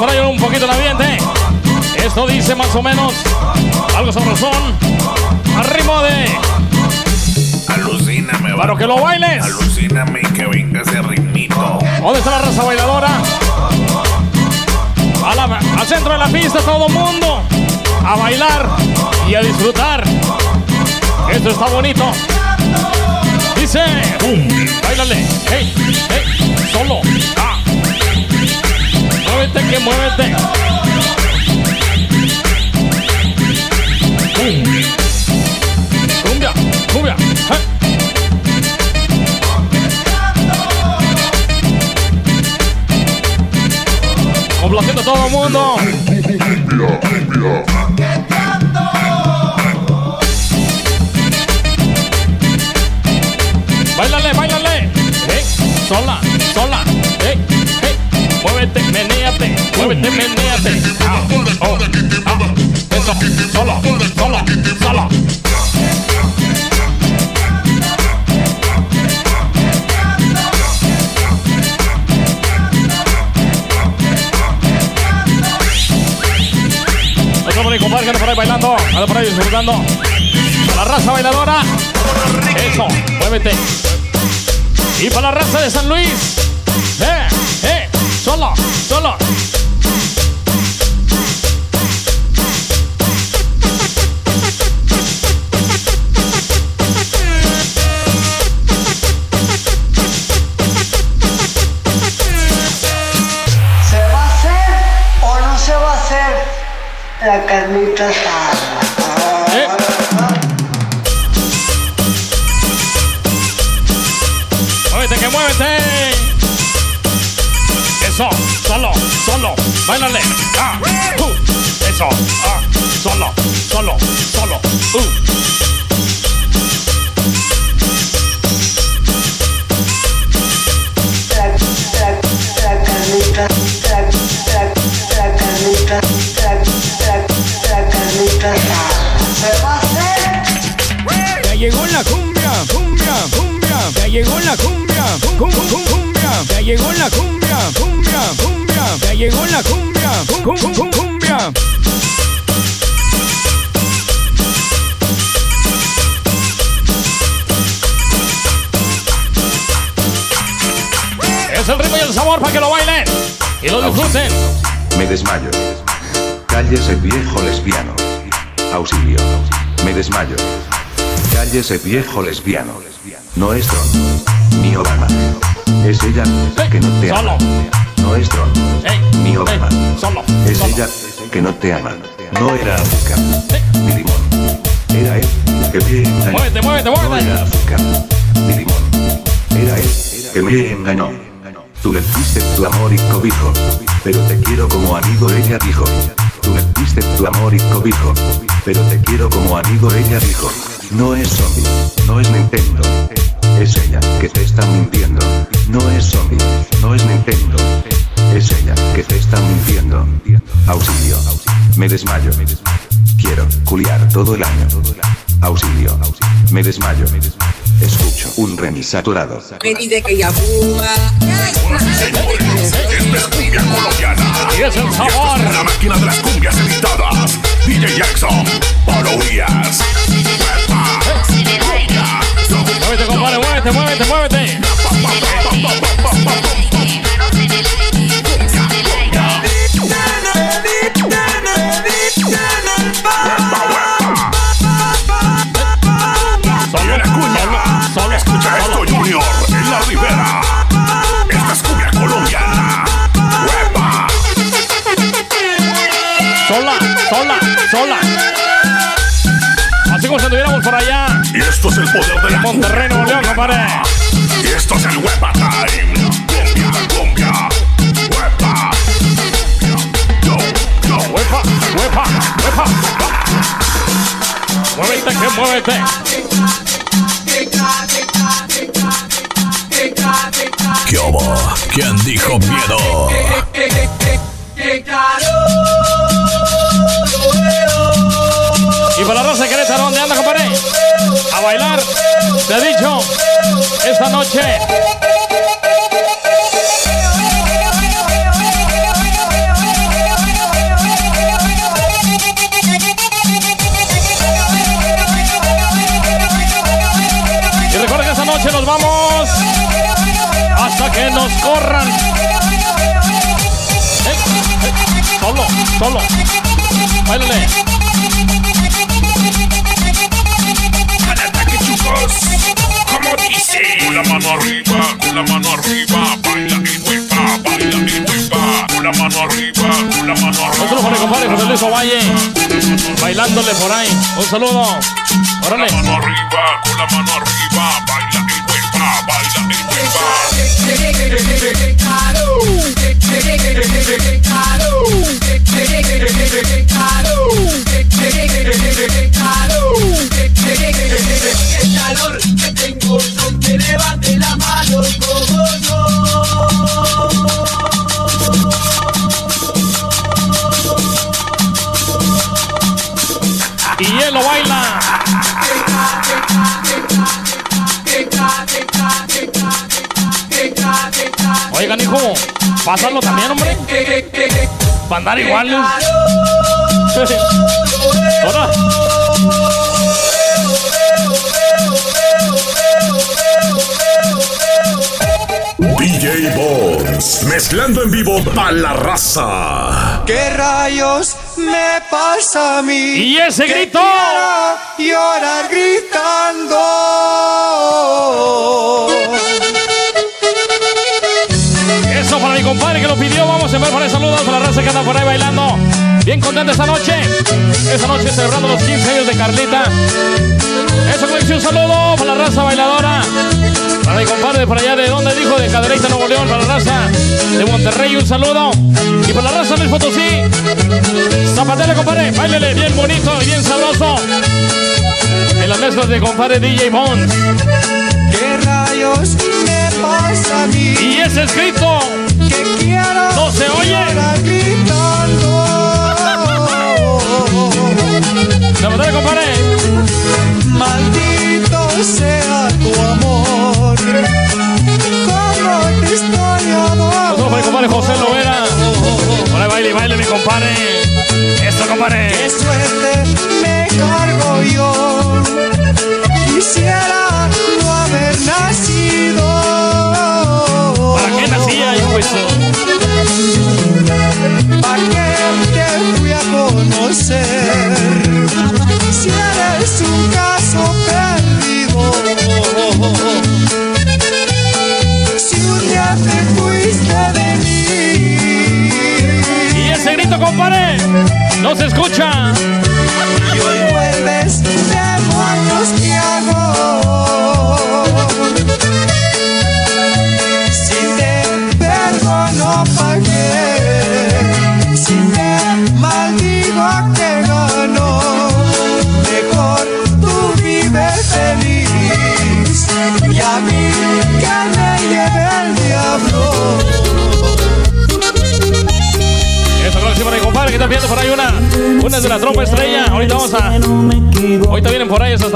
Para allá un poquito el ambiente. Esto dice más o menos algo sabrosón. Al ritmo de. Alucíname, Para que lo bailes. Alucíname y que venga ese ritmito. ¿Dónde está la raza bailadora? A la- al centro de la pista, todo el mundo. A bailar y a disfrutar. Esto está bonito. Dice. Bailale. Hey, hey. Solo. Ah. Muévete, que muévete. Cumbia, cumbia. Hey. Complaciendo a todo el mundo. Bailale, bailale. Hey, sola, sola. Hey, hey. Muévete, menéate. Muévete, menéate. Ah, oh, ah. Eso, solo. Otro por ahí, compadre, que anda por ahí bailando. Anda por ahí disfrutando. Para la raza bailadora. Eso, muévete. Y para la raza de San Luis. Eh, eh, solo, solo. ¿Se Bailale. Ah, uh. Eso, ah, solo, solo, solo. Uh. Llegó la cumbia, cumbia, cumbia. Ya llegó la cumbia, cum, cum, cum, cumbia. Es el ritmo y el sabor para que lo bailen y lo disfruten. Me desmayo. Cállese viejo lesbiano. Auxilio. Me desmayo. Cállese viejo lesbiano. No es Trump, ni Obama. Es ella que no te ama. No es Trump, ni Obama. Es ella que no te ama. No era azúcar, ni limón. Era él que me engañó. Muévete, muévete, No era azúcar, ni limón. Era él que me engañó. Tú le diste tu amor y cobijo, pero te quiero como amigo, ella dijo. Tú le diste tu amor y cobijo, pero te quiero como amigo, ella dijo. No es zombie, no es Nintendo. Es ella que te está mintiendo. No es zombie, no es Nintendo. Es ella que te está mintiendo. Auxilio, me desmayo. Quiero culiar todo el año. Auxilio, me desmayo. Escucho un remix saturado. Me dice que ya fuma. Cumbia colombiana. Y es el sabor. La máquina de las cumbias editadas. DJ Jackson, Díaz. Muévete, compadre, muévete, muévete, muévete. Como si anduviéramos por allá. Y esto es el poder de la Monterrey, Nuevo León, compadre. Y esto es el Huepa Time. Cumbia, cumbia. Huepa. Yo, yo. Huepa, huepa, huepa. Muévete, que muévete. ¿Qué hubo? ¿Quién dijo miedo? Bailar. Te he dicho, esta noche. Y recuerda que esta noche nos vamos hasta que nos corran. Eh, eh, Solo, solo. Báilale. Dice. Con la mano arriba, con la mano arriba. Baila y huepa, baila y huepa. Con la mano arriba, con la mano arriba. Un saludo para mi compadre José Luis Ovalle. Bailándole por ahí. Un saludo. Órale. Con la mano arriba, con la mano arriba. Baila y huepa, baila y huepa. Oigan, hijo, pásalo también, hombre. Para andar iguales. Hola. DJ Bones, mezclando en vivo para la raza. ¿Qué rayos me pasa a mí? Y ese Que grito. llorar gritando. Compadre que lo pidió. Vamos a enviar para saludos a la raza que anda por ahí bailando. Bien contenta esta noche. Esta noche celebrando los 15 años de Carlita. Eso, conexión, un saludo para la raza bailadora. Para mi compadre por allá de donde dijo, de Cadereyta, Nuevo León. Para la raza de Monterrey, un saludo. Y para la raza del Potosí. Zapatele, compadre. Bailele bien bonito y bien sabroso. En las mezclas de compadre DJ Bones. ¿Qué rayos me pasa a mí? Y ese escrito. Se oye. gritando. Zapatele, compadre. Maldito sea tu amor. ¿Cómo te estoy José Lovera. Baile, baile, mi compadre. Eso, compadre. Qué suerte me cargo yo. Quisiera no haber nacido. ¿Para qué nacía, hijo eso? Thank you.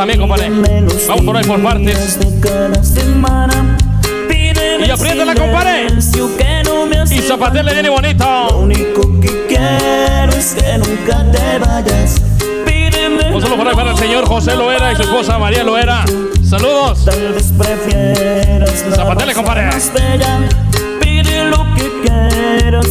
También, compadre. Vamos por ahí por partes. Y apriétala, compadre. Y zapatele viene bonito. Lo único que quiero es que nunca te vayas. Un saludo por ahí para el señor José Loera y su esposa María Loera. Saludos. Tal prefieras Zapatele, compadre. lo que quieras,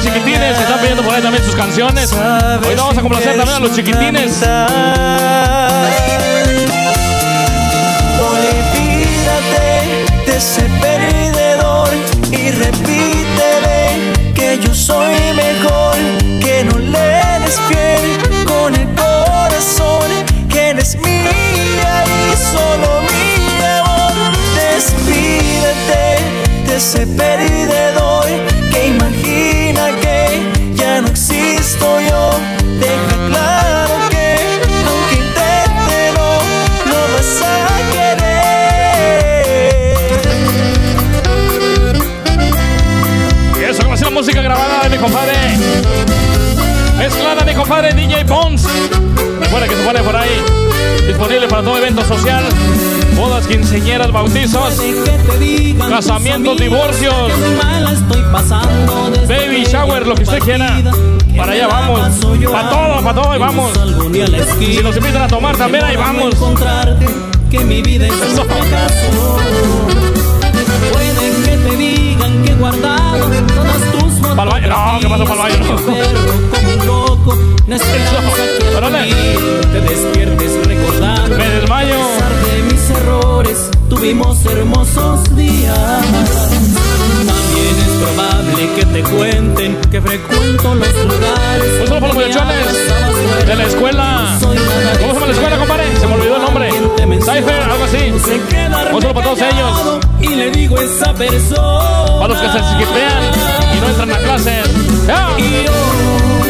chiquitines, se están pidiendo por ahí también sus canciones. Hoy vamos a complacer también a los chiquitines. Compadre DJ Pons. Recuerda que se pone por ahí. Disponible para todo evento social. Bodas, quinceañeras, bautizos, casamientos, divorcios, baby shower, lo que usted quiera. Para allá vamos. Para todo, para todo, ahí vamos. Si nos invitan a tomar también, ahí vamos. que mi vida es un fracaso. Pueden que te digan que he guardado todas tus no, ¿qué pasó pa'l baño? No. Loco, una esperanza que al te despiertes recordando. Me desmayo. A pesar de mis errores, tuvimos hermosos días. También es probable que te cuenten que frecuento los lugares. Un saludo para los muchachones de la escuela. ¿Cómo se llama la escuela, compadre? Se me olvidó el nombre. Cypher, algo así. Un saludo para todos ellos. Y le digo a esa persona. Para los que se esquipean y no entran a clases. ¡Ya!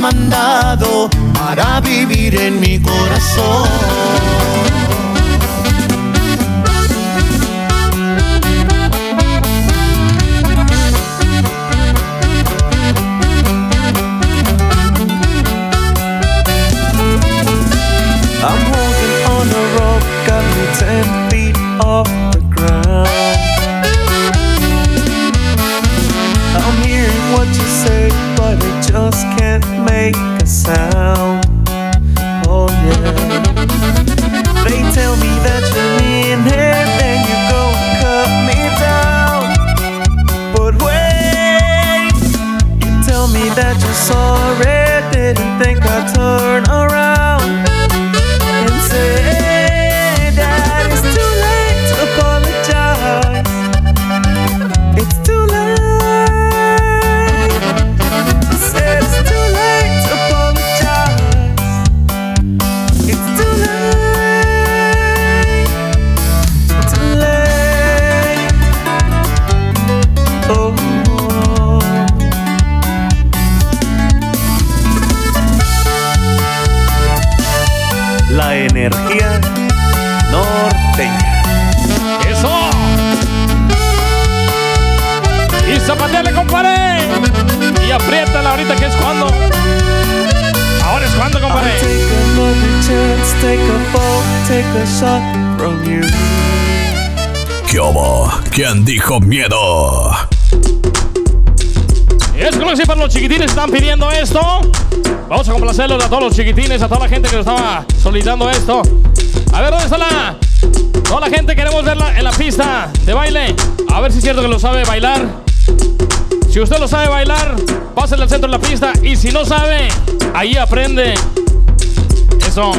Mandado para vivir en mi corazón. Todos los chiquitines, a toda la gente que nos estaba solicitando esto. A ver, ¿dónde está la? Toda la gente queremos verla en la pista de baile. A ver si es cierto que lo sabe bailar. Si usted lo sabe bailar, pásale al centro de la pista. Y si no sabe, ahí aprende. Eso.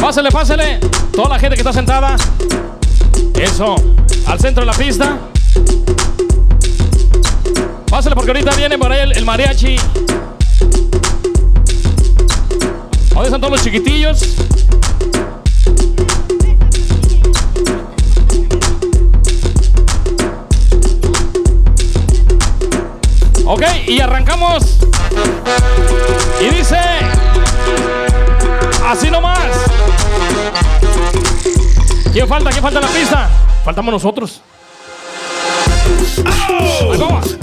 Pásale, pásale. Toda la gente que está sentada. Eso. Al centro de la pista. Pásale porque ahorita viene por ahí el, el mariachi. ¿Dónde están todos los chiquitillos? Ok, y arrancamos. Y dice... Así nomás. ¿Quién falta? ¿Quién falta en la pista? Faltamos nosotros. Ahí vamos.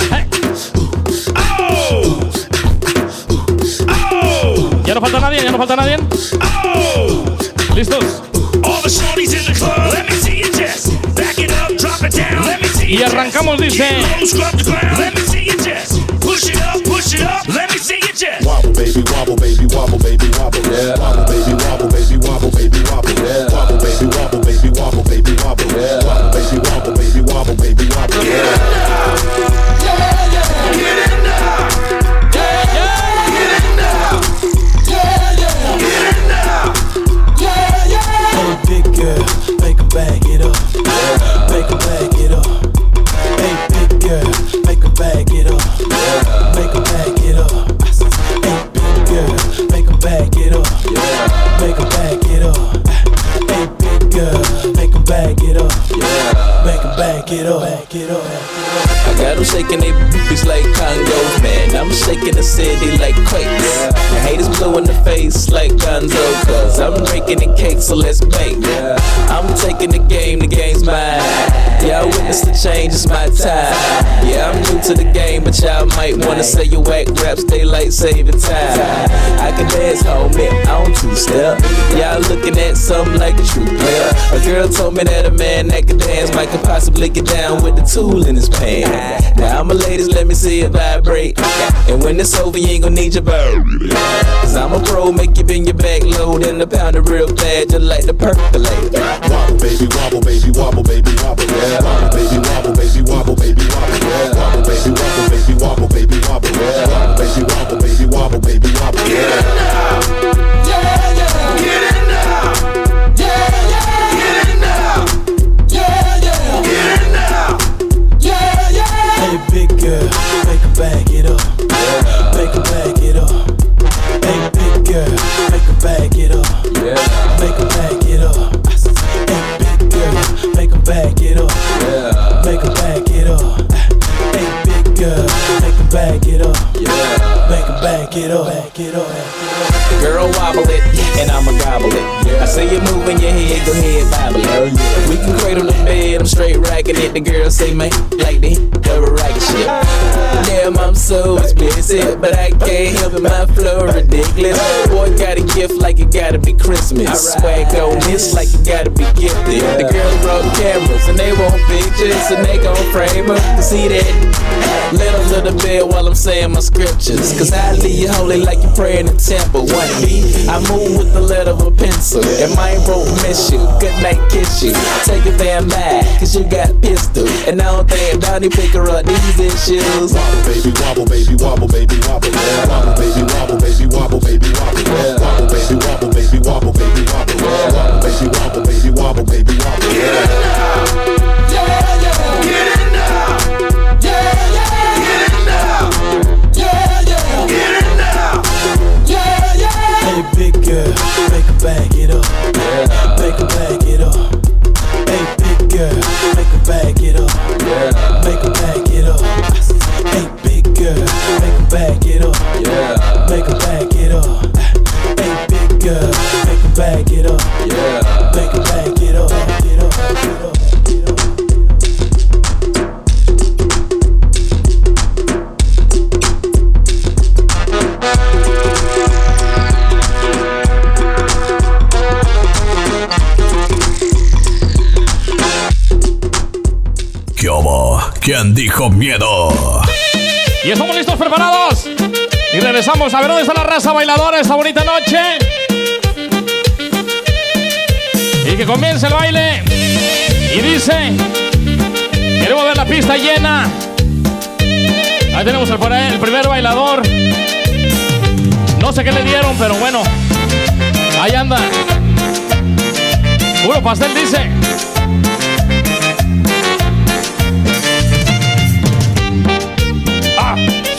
Ya no falta nadie, ya no falta nadie. ¿Listos? All the shorties in the club, let me see your chest. Back it up, drop it down, let me see Y your arrancamos, chest. dice. Low, scrub the ground, let me see your chest. Push it up, push it up, let me see your chest. Wobble, baby, wobble, baby, wobble, baby, wobble, yeah. Wobble, baby, wobble, baby, wobble, baby, wobble, yeah. Wobble, baby, wobble, baby, wobble, baby, wobble, yeah. Wobble, baby, wobble, baby, wobble, baby, wobble, yeah. Back it up. Back up. I got them shaking they boobies like Congos, man. I'm shaking the city like quakes. The haters blue in the face like Gonzo, cause I'm breaking the cake, so let's bake. I'm taking the game, the game's mine. Yeah, I witness the change, it's my time. Yeah, I'm new to the game, but y'all might wanna say you whack raps, daylight saving time. I can dance, homie, I don't two step. Y'all looking at something like a true player. A girl told me that a man that can dance might could possibly get down with the tool in his pants. Now, I'm ladies, let me see it vibrate. And when it's over, you ain't gonna need your bird. Cause I'm a pro, make you bend your back load and the pound it real bad, just like the percolate. Wobble, baby, wobble, baby, wobble, baby, wobble, yeah. Wobble, baby, wobble, baby, wobble, baby, wobble, yeah. Wobble, baby, wobble, baby, wobble, baby, wobble, yeah. Wobble, baby, wobble, baby, wobble, baby, wobble, yeah. get on it. Back it up. Girl, wobble it, and I'ma gobble it. I see you moving your head, go ahead, bobble it. We can cradle the bed, I'm straight racking it. The girl say, man, like the the racket shit. Damn, I'm so explicit, but I can't help it, my flow ridiculous. Boy, got a gift like it gotta be Christmas. Swag on this like it gotta be gifted. The girls brought cameras, and they want pictures, and they gon' frame them to see that. Let a little bit while I'm saying my scriptures. Cause I leave you holy like you pray in the temple. One beat, I move with the letter of a pencil. And my won't miss you. Good night, kiss you. Take a van back, cause you got pistol. And I don't think Donnie pick her up these issues. Wobble, baby, wobble, baby, wobble, baby, wobble, yeah. Wobble, baby, wobble, baby, wobble, baby, wobble, yeah. Wobble, baby, wobble, baby, wobble, baby, wobble, yeah. Wobble, baby, wobble, baby, wobble, baby, wobble, yeah. Hey, girl, make 'em back it up. Make 'em back it up. Hey, big girl, make 'em back it up. Make 'em back it up. Hey, big girl, make 'em back it up. Make 'em back it up. Hey, big girl, make 'em back it up. ¿Quién dijo miedo? Y estamos listos, preparados. Y regresamos a ver dónde está la raza bailadora esta bonita noche. Y que comience el baile. Y dice: Queremos ver la pista llena. Ahí tenemos el, el primer bailador. No sé qué le dieron, pero bueno. Ahí anda. Puro pastel dice.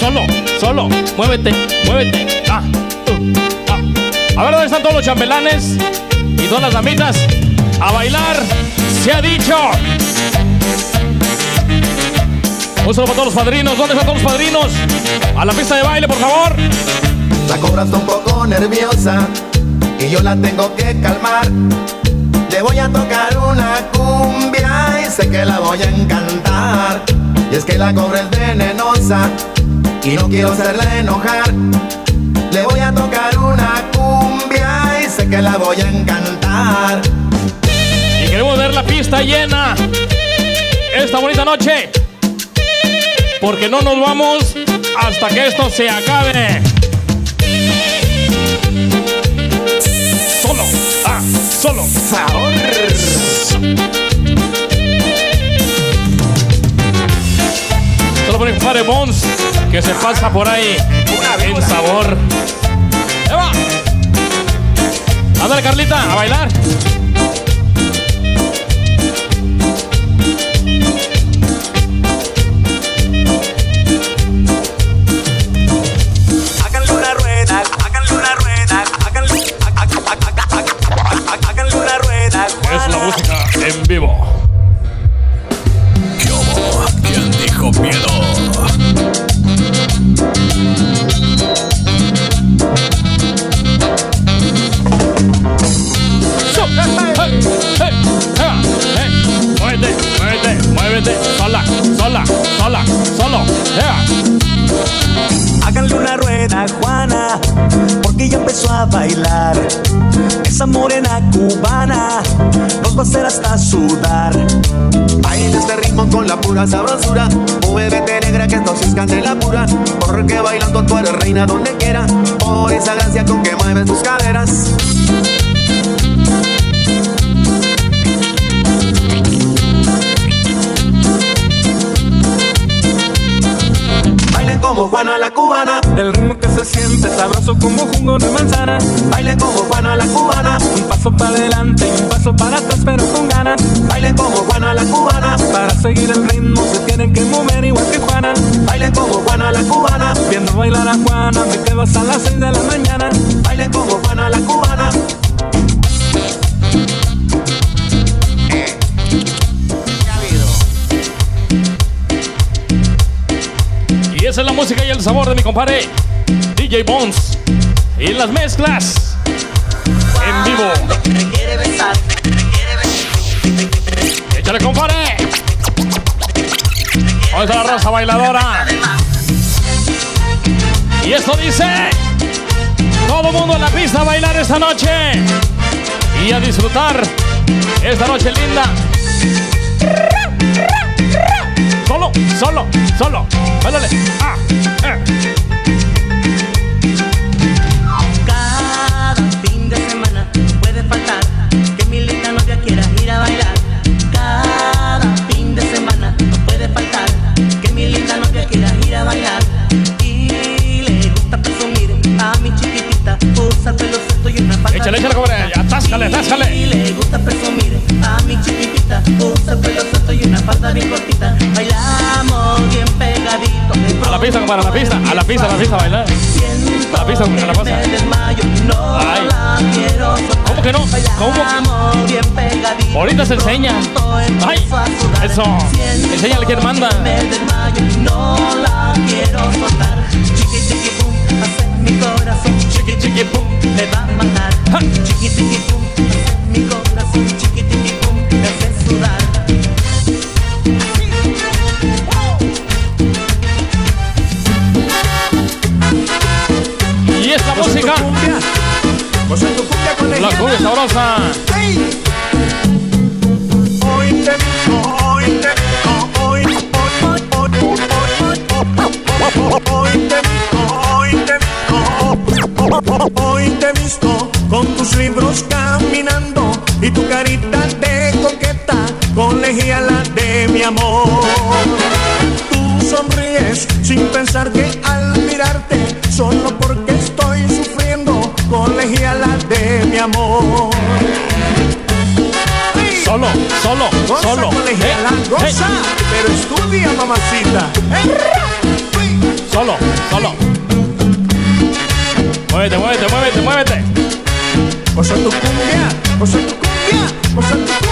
Solo, solo. Muévete, muévete. Ah, uh, ah. A ver dónde están todos los chambelanes y todas las damitas. A bailar, se ha dicho. Un saludo para todos los padrinos. ¿Dónde están todos los padrinos? A la pista de baile, por favor. La cobra está un poco nerviosa y yo la tengo que calmar. Le voy a tocar una cumbia y sé que la voy a encantar. Y es que la cobra es venenosa y no quiero hacerla enojar. Le voy a tocar una cumbia y sé que la voy a encantar. Y queremos ver la pista llena esta bonita noche. Porque no nos vamos hasta que esto se acabe. Solo, ah, solo. Sabor. El compadre Bones que se pasa por ahí en sabor. ¡Ahí va! Ándale, Carlita, a bailar. A sudar. Baila este ritmo con la pura sabrosura. Muévete negra que esto sí es candela pura. Porque bailando tú eres reina donde quiera. Por esa gracia con que mueves tus caderas. Bailen como Juana la cubana. El ritmo que se siente sabroso como jugo de manzana. Bailen como Juana la cubana. Un paso para adelante y un paso para atrás, pero la cubana. Para seguir el ritmo se tienen que mover igual que Juana. Bailen como Juana la cubana. Viendo bailar a Juana, me quedo hasta las 6 de la mañana. Bailen como Juana la cubana. Y esa es la música y el sabor de mi compadre DJ Bones. Y las mezclas en vivo. Compadre. ¿Dónde está la rosa bailadora? Y esto dice: Todo mundo en la pista a bailar esta noche y a disfrutar esta noche linda. Solo, solo, solo. Báilale. Ah, eh. Pista, la pista, la bailar. La pista, a la pista. Ay. ¿Cómo que no? ¿Cómo que? Ahorita se enseña. Ay, eso. Enséñale quién manda. No la quiero soltar. Chiqui chiqui pum, hace mi corazón. Chiqui chiqui pum, me va a matar. Chiqui chiqui pum, hace mi corazón. Chiqui chiqui pum, me hace sudar. Hoy te hoy te digo, hoy, hoy, te hoy te visto con tus libros caminando y tu carita de coqueta colegiala de mi amor. Tú sonríes sin pensar que al mirarte solo porque amor. Solo, solo, Goza, solo. colegiala, Eh, goza, eh. pero estudia, mamacita. Solo, solo. Muévete, muévete, muévete, muévete. Goza tu cumbia, goza tu cumbia, goza tu cumbia.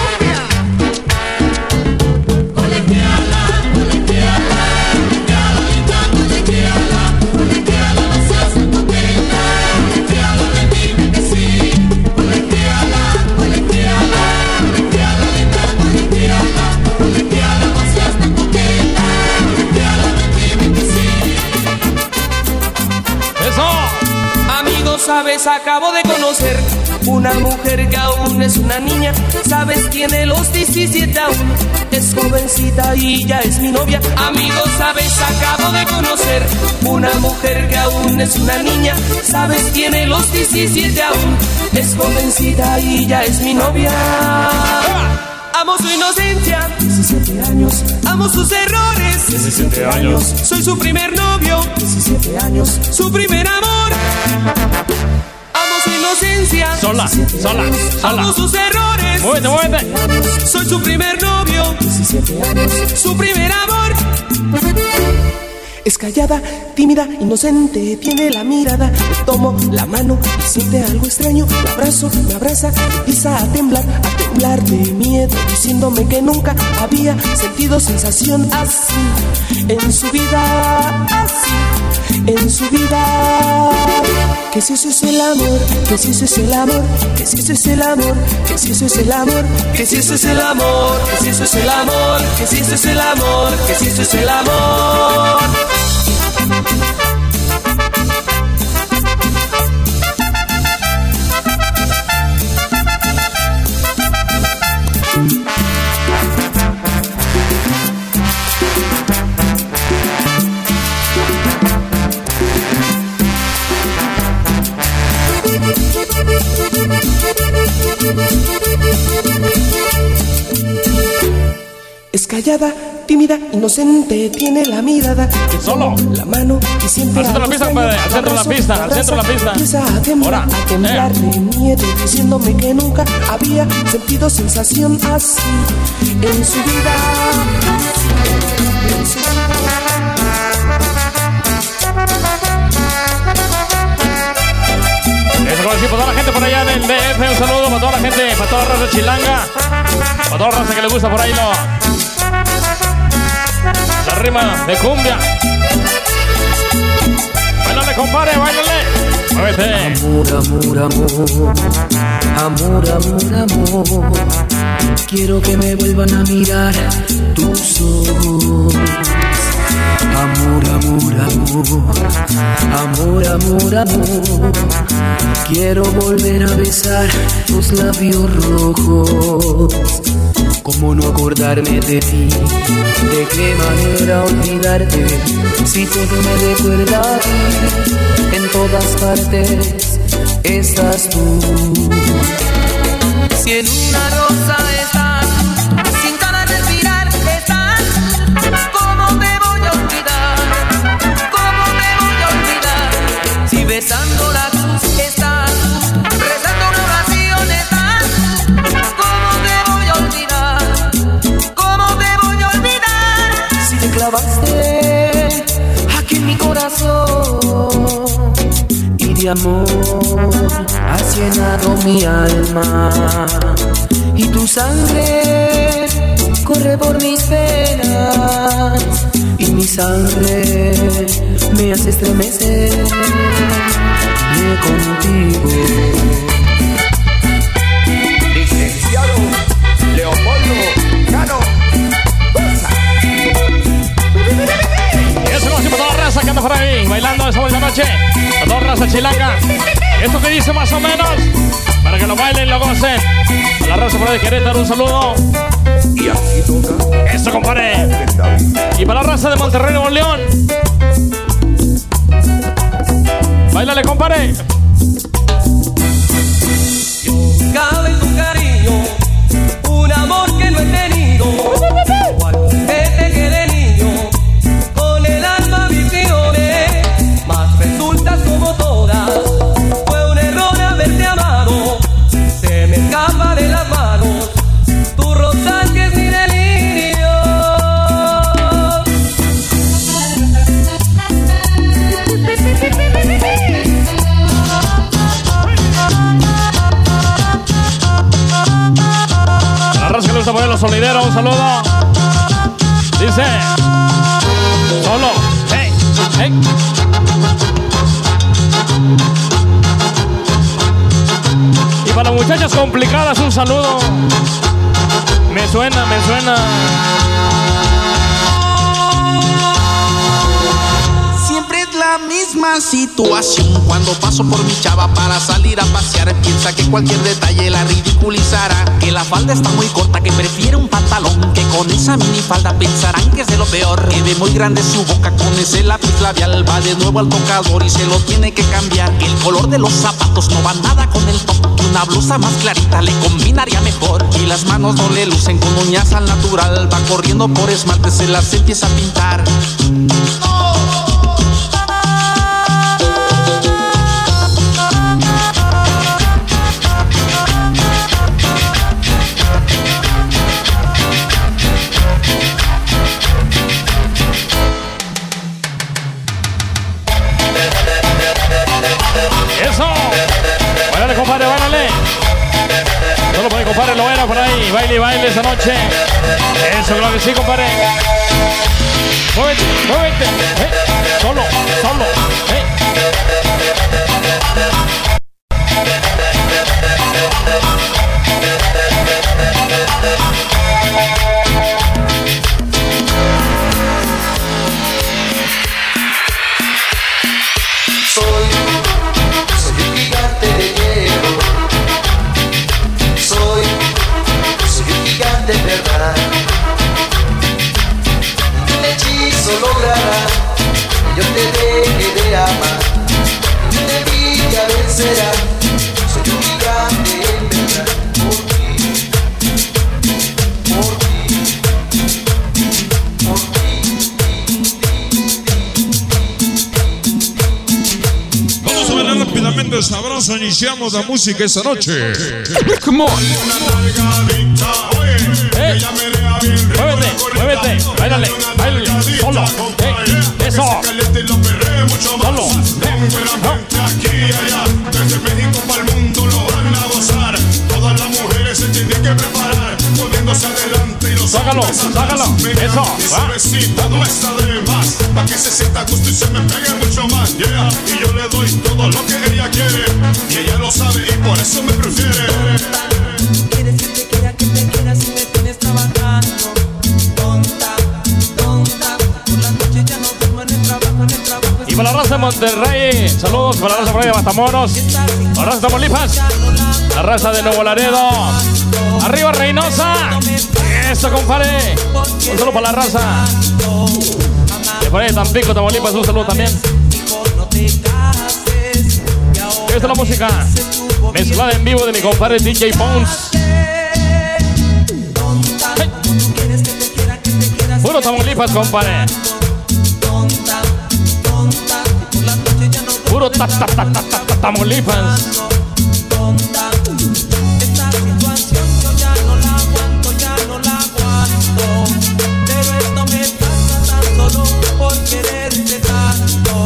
Acabo de conocer una mujer que aún es una niña. Sabes, tiene los 17 aún. Es jovencita y ya es mi novia. Amigos, sabes, acabo de conocer una mujer que aún es una niña. Sabes, tiene los 17 aún. Es jovencita y ya es mi novia. Amo su inocencia, 17 años. Amo sus errores, 17 años. Soy su primer novio, 17 años. Su primer amor. Inocencia. Sola, sola, sola. Amo sus errores. Muévete, muévete. Soy su primer novio. 17 años. Su primer amor. Es callada, tímida, inocente, tiene la mirada. Le tomo la mano y siente algo extraño. La abrazo, me abraza, empieza a temblar, a temblar de miedo, diciéndome que nunca había sentido sensación así en su vida, así en su vida. Que si eso es el amor, que si eso es el amor, que si eso es el amor, que si eso es el amor, que si eso es el amor, que si eso es el amor, que si eso es el amor, que si eso es el amor. Callada, tímida, inocente, tiene la mirada. Le Solo. la mano y siente Al centro de la pista, compadre, al centro de la pista, al centro de la pista. Empieza a temblar, a temblar de miedo, diciéndome que nunca había sentido sensación así en su vida. En su decir, para toda la gente por allá del DF, un saludo para toda la gente, para toda la raza chilanga, para toda la raza que le gusta por ahí, ¿no? Rima de cumbia. Bailale, compadre, bailale. Muévete. Amor, amor, amor, amor, amor, amor. Quiero que me vuelvan a mirar tus ojos. Amor, amor, amor, amor, amor, amor. Quiero volver a besar tus labios rojos. ¿Cómo no acordarme de ti? ¿De qué manera olvidarte? Si todo me recuerda a en todas partes estás tú. Si en una rosa estás, aquí en mi corazón y de amor has llenado mi alma y tu sangre corre por mis venas y mi sangre me hace estremecer contigo. Anda por ahí, bailando esa buena noche. Para toda la raza chilanga. Esto que dice más o menos, para que lo bailen y lo gocen. A la raza por ahí de Querétaro, un saludo. Y aquí toca. Eso, compadre. Y para la raza de Monterrey, Nuevo León. Bailale, compadre. Los solideros, un saludo. Dice. Solo. Hey, hey. Y para muchachas complicadas, un saludo. Me suena, me suena. Misma situación cuando paso por mi chava para salir a pasear. Piensa que cualquier detalle la ridiculizará. Que la falda está muy corta, que prefiere un pantalón. Que con esa minifalda pensarán que es de lo peor. Que ve muy grande su boca con ese lápiz labial. Va de nuevo al tocador y se lo tiene que cambiar. El color de los zapatos no va nada con el top. Que una blusa más clarita le combinaría mejor. Y las manos no le lucen con uñas al natural. Va corriendo por esmalte, se las empieza a pintar. Eso. Baile y baile esa noche. Eso, claro que sí, compadre. Muévete, muévete. Hey, Solo, solo. Hey. Iniciamos la música esta noche. Come on. Muévete, muévete, bailale, bailale, solo, eh, eso, solo, aquí y allá, desde México para el mundo lo van a gozar. Todas las mujeres se tienen que preparar, poniéndose adelante y los Sácalo, sácalo, eso, encanta esa besita no está de más, pa' que se sienta a gusto y se me pegue mucho más. Yeah, y yo le doy todo lo que ella quiere, y ella lo sabe y por eso me prefiere. Quieres que te quiera, que te quiera si me tienes trabajando. Tonta, tonta. Por las noches ya no duermo en el trabajo, en el trabajo. Y para la raza de Monterrey, saludos para la raza por ahí de Matamoros, la raza de Tamaulipas, la raza de Nuevo Laredo, arriba Reynosa, eso compadre, un saludo para la raza, de por ahí Tampico, Tamaulipas, un saludo también. Esta es la música mezclada en vivo de mi compadre DJ Bones. Puro Tamaulipas, compadre. Puro ta ta Tamaulipas.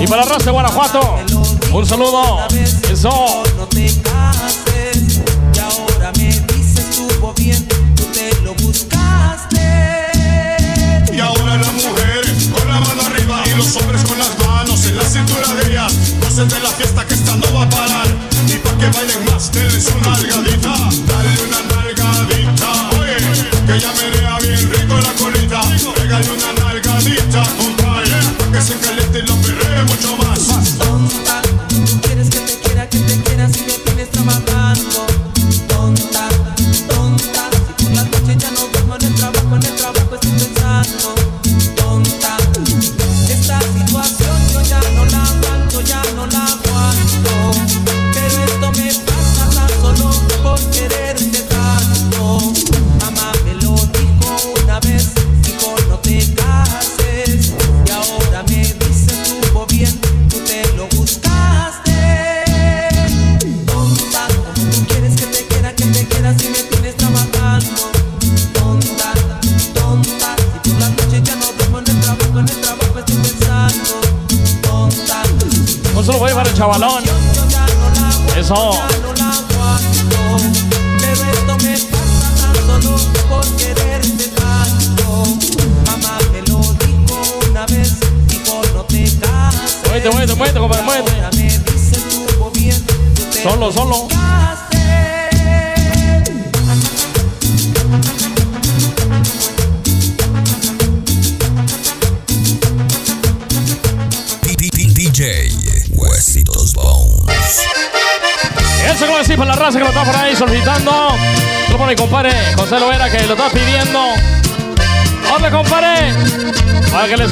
Y para la raza de Guanajuato, un saludo. Eso. No te cases y ahora me dices estuvo bien, tú te lo buscaste. Y ahora las mujeres con la mano arriba y los hombres con las manos en la cintura de ellas. Gocen de la fiesta que esta no va a parar. Y pa' que bailen más, denles una nalgadita.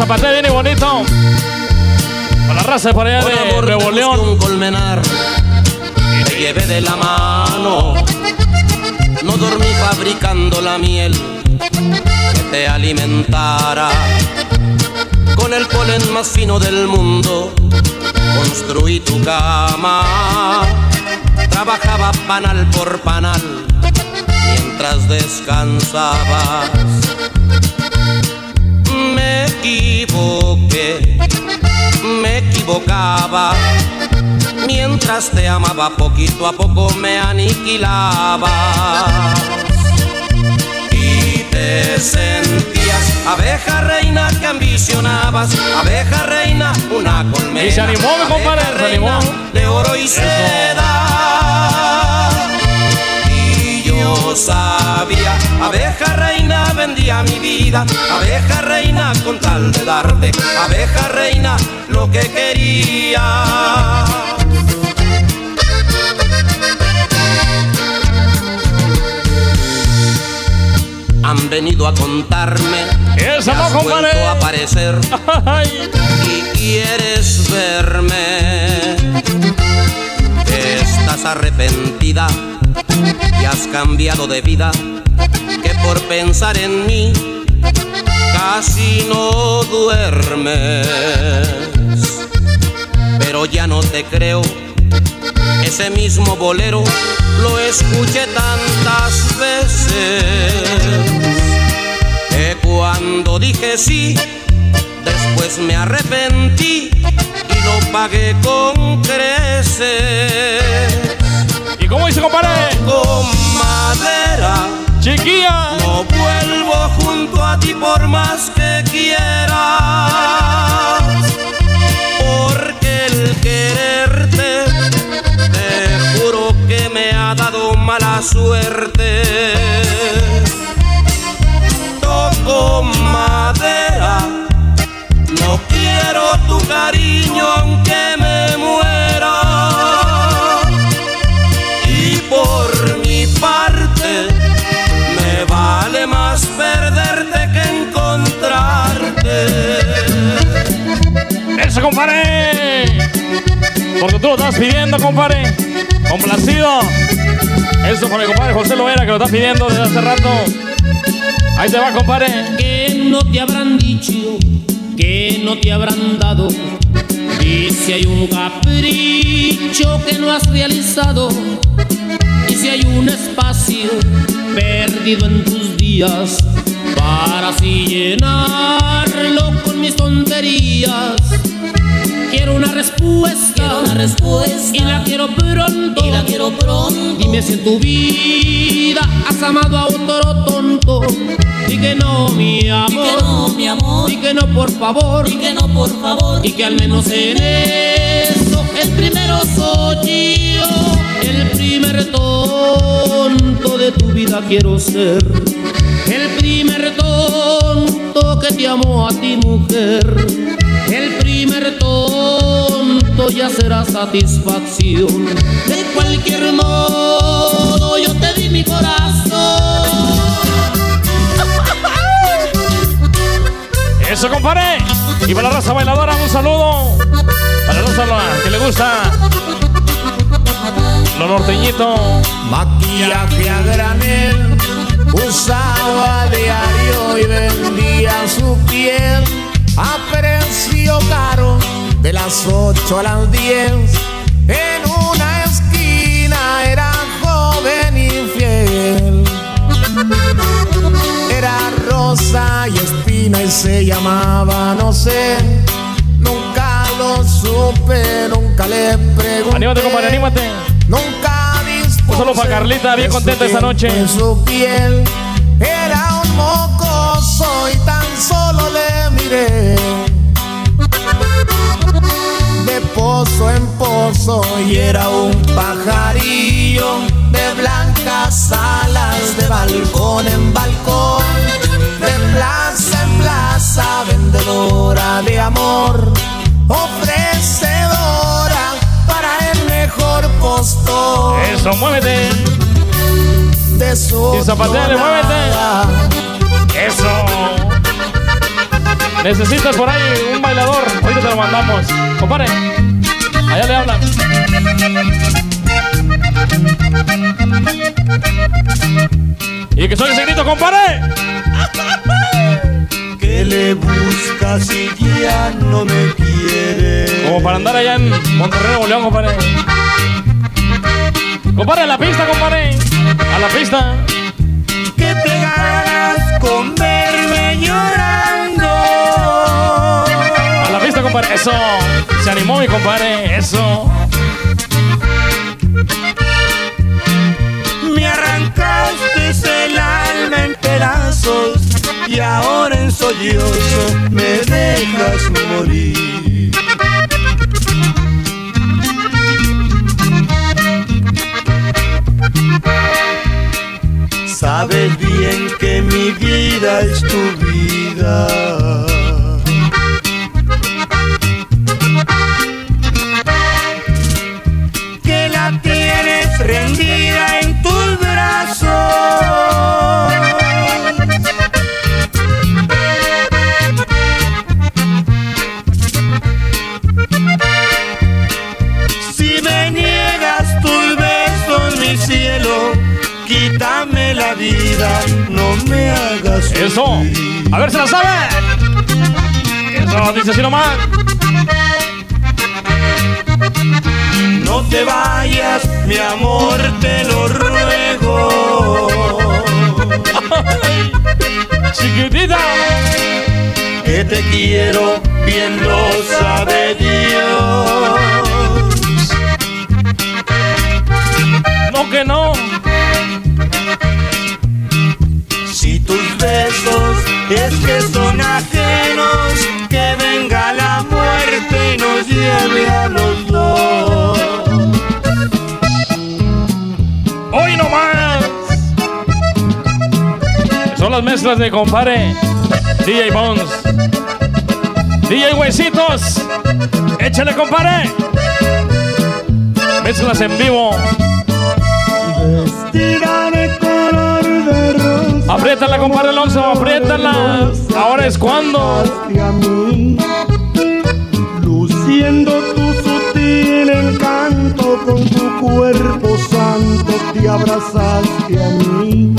Y bonito. Para la raza por allá Por de amor Nuevo busqué León. un colmenar te llevé de la mano no dormí fabricando la miel que te alimentara con el polen más fino del mundo construí tu cama trabajaba panal por panal mientras descansabas equivoqué. Me equivocaba. Mientras te amaba poquito a poco me aniquilaba. Y te sentías abeja reina que ambicionabas. Abeja reina, una colmena. Y se animó, mi compadre, se animó. reina De oro y Eso. seda Sabía. Abeja reina vendía mi vida. Abeja reina con tal de darte. Abeja reina lo que quería. Han venido a contarme no, has vuelto a aparecer. Y quieres verme. Estás arrepentida y has cambiado de vida. Que por pensar en mí casi no duermes. Pero ya no te creo. Ese mismo bolero lo escuché tantas veces que cuando dije sí, después me arrepentí y lo pagué con creces. ¿Y cómo dice, compadre? Con madera. Chiquilla. No vuelvo junto a ti por más que quieras. Porque el quererte, te juro que me ha dado mala suerte. Toco madera. No quiero tu cariño aunque me ¡Eso, compadre! Porque tú lo estás pidiendo, compadre. Complacido. Eso por mi compadre José Loera que lo está pidiendo desde hace rato. Ahí te va, compadre. Que no te habrán dicho, que no te habrán dado. Y si hay un capricho que no has realizado. Y si hay un espacio perdido en tus días. Para así llenarlo con mis tonterías. Quiero una respuesta. Quiero una respuesta. Y la quiero pronto. Y la quiero pronto. Dime si en tu vida has amado a otro tonto. Y que no, mi amor. Y que no, mi amor. Que no, por favor. Y que no, por favor. Y que al menos en eso el primero soy yo. El primer tonto de tu vida quiero ser. El primer tonto te amó a ti, mujer. El primer tonto ya será satisfacción. De cualquier modo, yo te di mi corazón. Eso, compadre. Y para la raza bailadora, un saludo. Para la raza que le gusta. Lo norteñito. Maquillaje a granel, usaba las 8 a las 10. En una esquina era joven y fiel. Era rosa y espina y se llamaba, no sé. Nunca lo supe, nunca le pregunté. Anímate, compadre, anímate. Nunca Un saludo para Carlita, bien contenta esta noche. en su piel pozo en pozo y era un pajarillo de blancas alas de balcón en balcón de plaza en plaza vendedora de amor ofrecedora para el mejor postor Eso, muévete. de su Y zapateale, muévete. Eso. Necesitas por ahí un bailador. Ahorita te lo mandamos. Compadre. Allá le hablan. Y que soy ese grito, compadre. ¿Qué le buscas si ya no me quiere? Como para andar allá en Monterrey, Nuevo León, compadre. Compadre, a la pista, compadre. A la pista. Que te ganas con verme llorando. A la pista, compadre. Eso. Se animó mi compadre. Eso. Me arrancaste el alma en pedazos y ahora en sollozos me dejas morir. Sabes bien que mi vida es tu vida. Vida, no me hagas Eso. A ver, se la sabe. Eso, dice así nomás. No te vayas mi amor, te lo ruego. Chiquitita. Que te quiero, bien lo sabe Dios. No que no. Lleve a los dos. Hoy no más. Son las mezclas de compadre DJ Bones. DJ Huesitos. Échale, compadre. Mezclas en vivo. Vestida de color de rosa. Apriétala, compadre Alonso. Apriétala. Ahora es cuando. Con tu cuerpo santo te abrazaste a mí.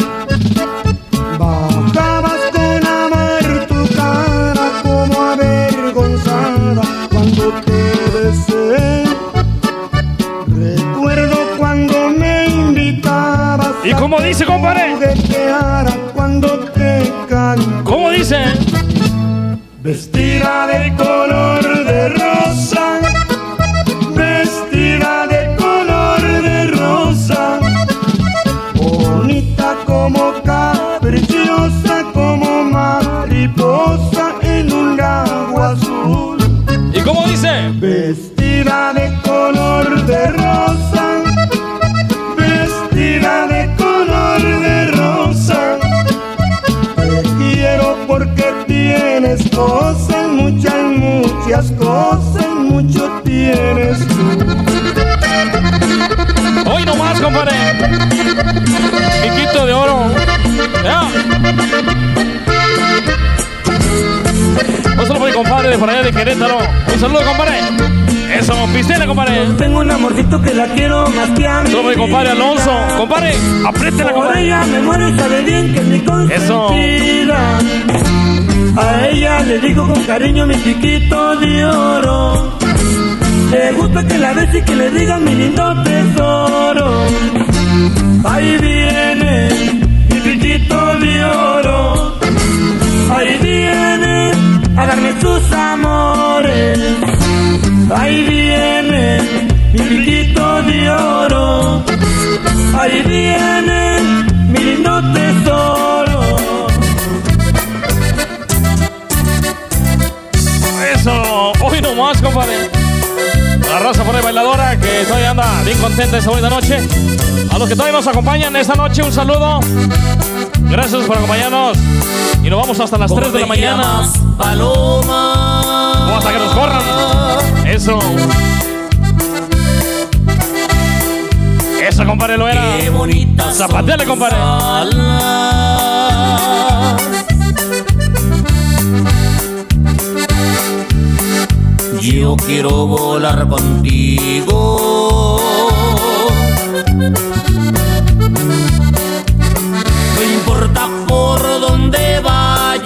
De por allá de Querétaro. Un saludo, compadre. Eso, pistela, compadre. Tengo un amorcito que la quiero más que a mí. Mi compadre Alonso. Compadre, apriétela, Por compadre. ella me muero y sabe bien que es mi Eso. A ella le digo con cariño mi chiquito de oro. Le gusta que la bese y que le diga mi lindo tesoro. Ahí viene mi chiquito de oro. Ahí viene a darme sus amores. Ahí viene mi chiquito de oro. Ahí viene mi lindo tesoro. Eso, hoy no más, compadre. La raza por ahí bailadora que todavía anda bien contenta esta bonita noche. A los que todavía nos acompañan esta noche, un saludo. Gracias por acompañarnos. Y nos vamos hasta las 3 de la mañana. Paloma. O hasta que nos corran. Eso. Eso, compadre, lo era. Qué bonita. Zapateale, compadre. Yo quiero volar contigo. Importa por dónde vayas.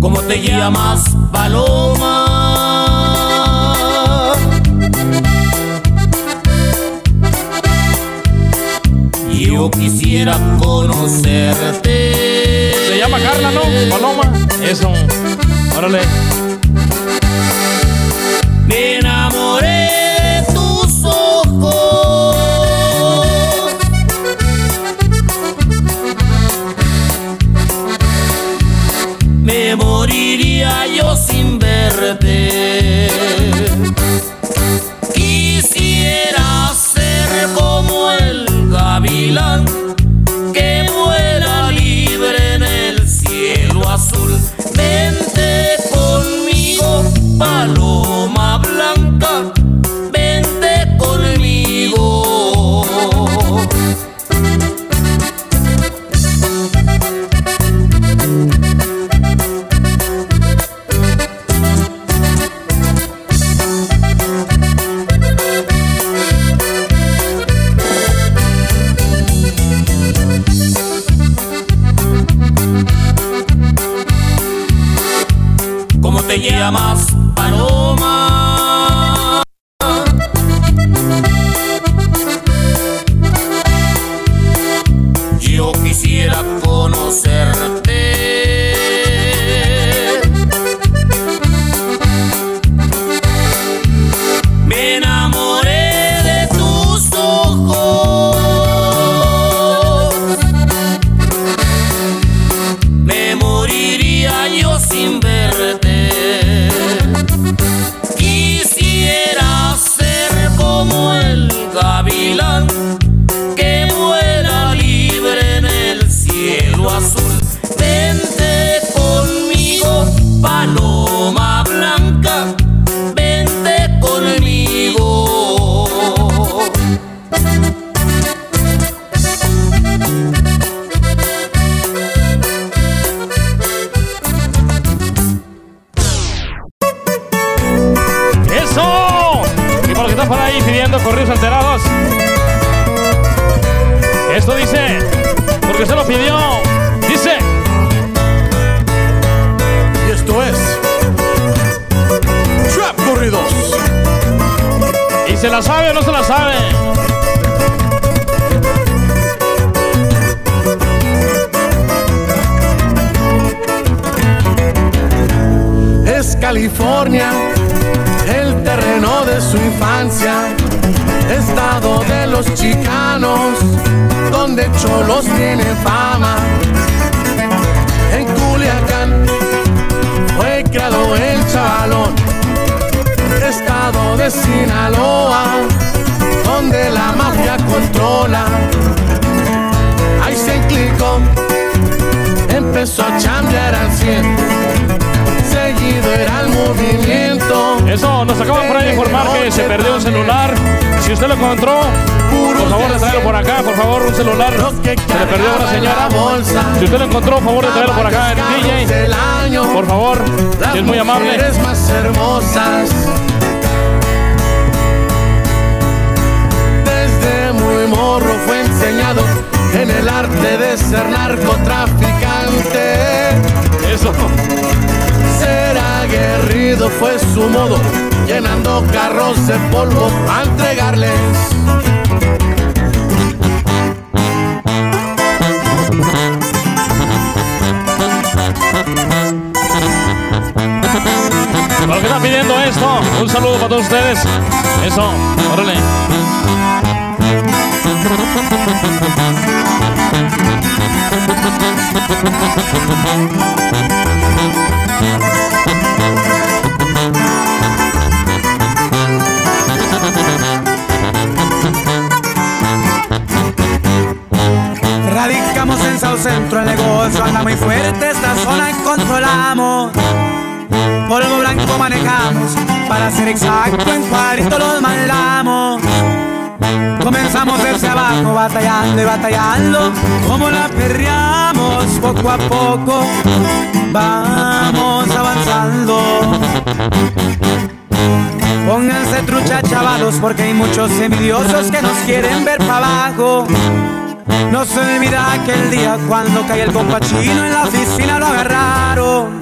¿Cómo te llamas, Paloma? Yo quisiera conocerte. Se llama Carla, ¿no? Paloma. Eso. Órale. Sin movimiento. Eso, nos acaban por ahí de informar que se perdió un celular. Si usted lo encontró, por favor de traerlo por acá, por favor, un celular. Se le perdió a una señora. Si usted lo encontró, por favor de traerlo por acá en DJ. Por favor, si es muy amable. mujeres más hermosas. Desde muy morro fue enseñado en el arte de ser narcotraficante. Eso. Aguerrido fue su modo, llenando carros de polvo a entregarles. Para los que están pidiendo esto, un saludo para todos ustedes. Eso, órale. Centro, el negocio anda muy fuerte, esta zona controlamos. Polvo blanco manejamos, para ser exacto, en cuadrito los mandamos. Comenzamos desde abajo, batallando y batallando, como la perreamos poco a poco. Vamos avanzando. Pónganse trucha, chavalos, porque hay muchos envidiosos que nos quieren ver para abajo. No se olvida aquel día cuando cae el compachino en la oficina lo agarraron.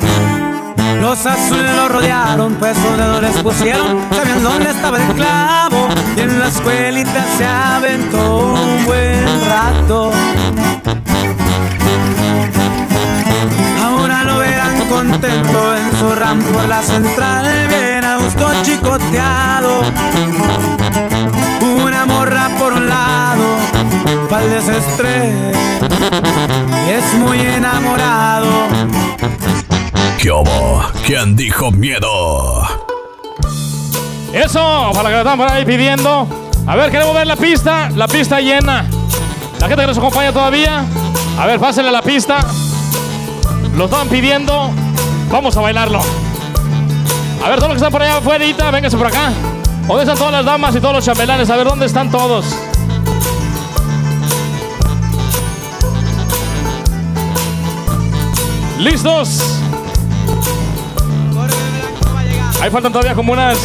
Los azules lo rodearon, pues donde no les pusieron, sabían dónde estaba el clavo. Y en la escuelita se aventó un buen rato. Ahora lo verán contento en su ram por la central, bien a gusto chicoteado. Una morra por un lado, pa'l desestrés, y es muy enamorado. ¿Qué hubo? ¿Quién dijo miedo? Eso, para que lo están por ahí pidiendo. A ver, queremos ver la pista, la pista llena. La gente que nos acompaña todavía. A ver, pásenle la pista. Lo están pidiendo. Vamos a bailarlo. A ver, todos los que están por allá afuera, vénganse por acá. ¿Dónde están todas las damas y todos los chambelanes? A ver, ¿dónde están todos? ¿Listos? Ahí faltan todavía como unas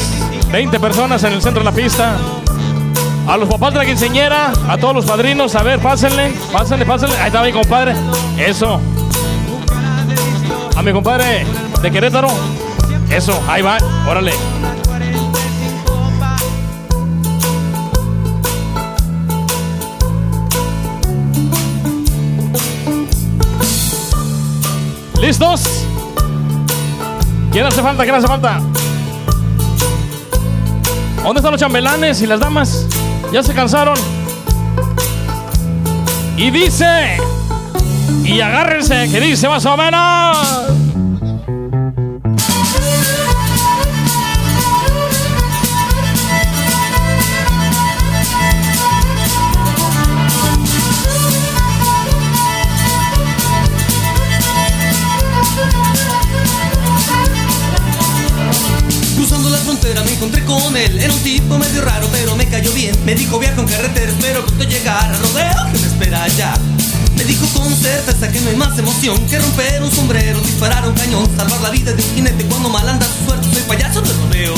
20 personas en el centro de la pista. A los papás de la quinceñera, a todos los padrinos, a ver, pásenle, pásenle, pásenle. Ahí está mi compadre. Eso. A mi compadre de Querétaro. Eso, ahí va, órale. ¿Listos? ¿Quién hace falta? ¿Quién hace falta? ¿Dónde están los chambelanes y las damas? ¿Ya se cansaron? Y dice... Y agárrense, que dice más o menos... encontré con él. Era un tipo medio raro pero me cayó bien. Me dijo viajo en carretera, espero pronto llegar a rodeo que me espera allá. Me dijo con certeza que no hay más emoción Que romper un sombrero, disparar un cañón Salvar la vida de un jinete cuando mal anda su suerte. Soy payaso de rodeo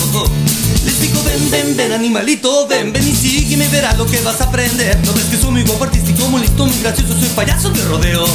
Les digo ven, ven, ven animalito Ven, ven y sígueme verás lo que vas a aprender. No ves que soy muy guapo, artístico, muy listo, muy gracioso Soy payaso de rodeo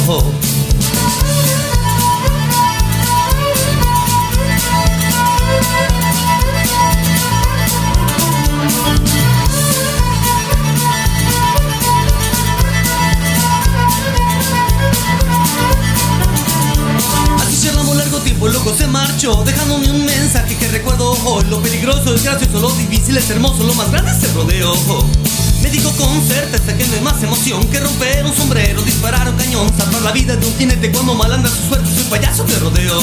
se marchó Dejándome un mensaje que recuerdo hoy. Lo peligroso es gracioso, lo difícil es hermoso Lo más grande es el rodeo. Me dijo con certeza que no hay más emoción Que romper un sombrero, disparar un cañón Salvar la vida de un jinete cuando mal anda su suerte Soy payaso de rodeo.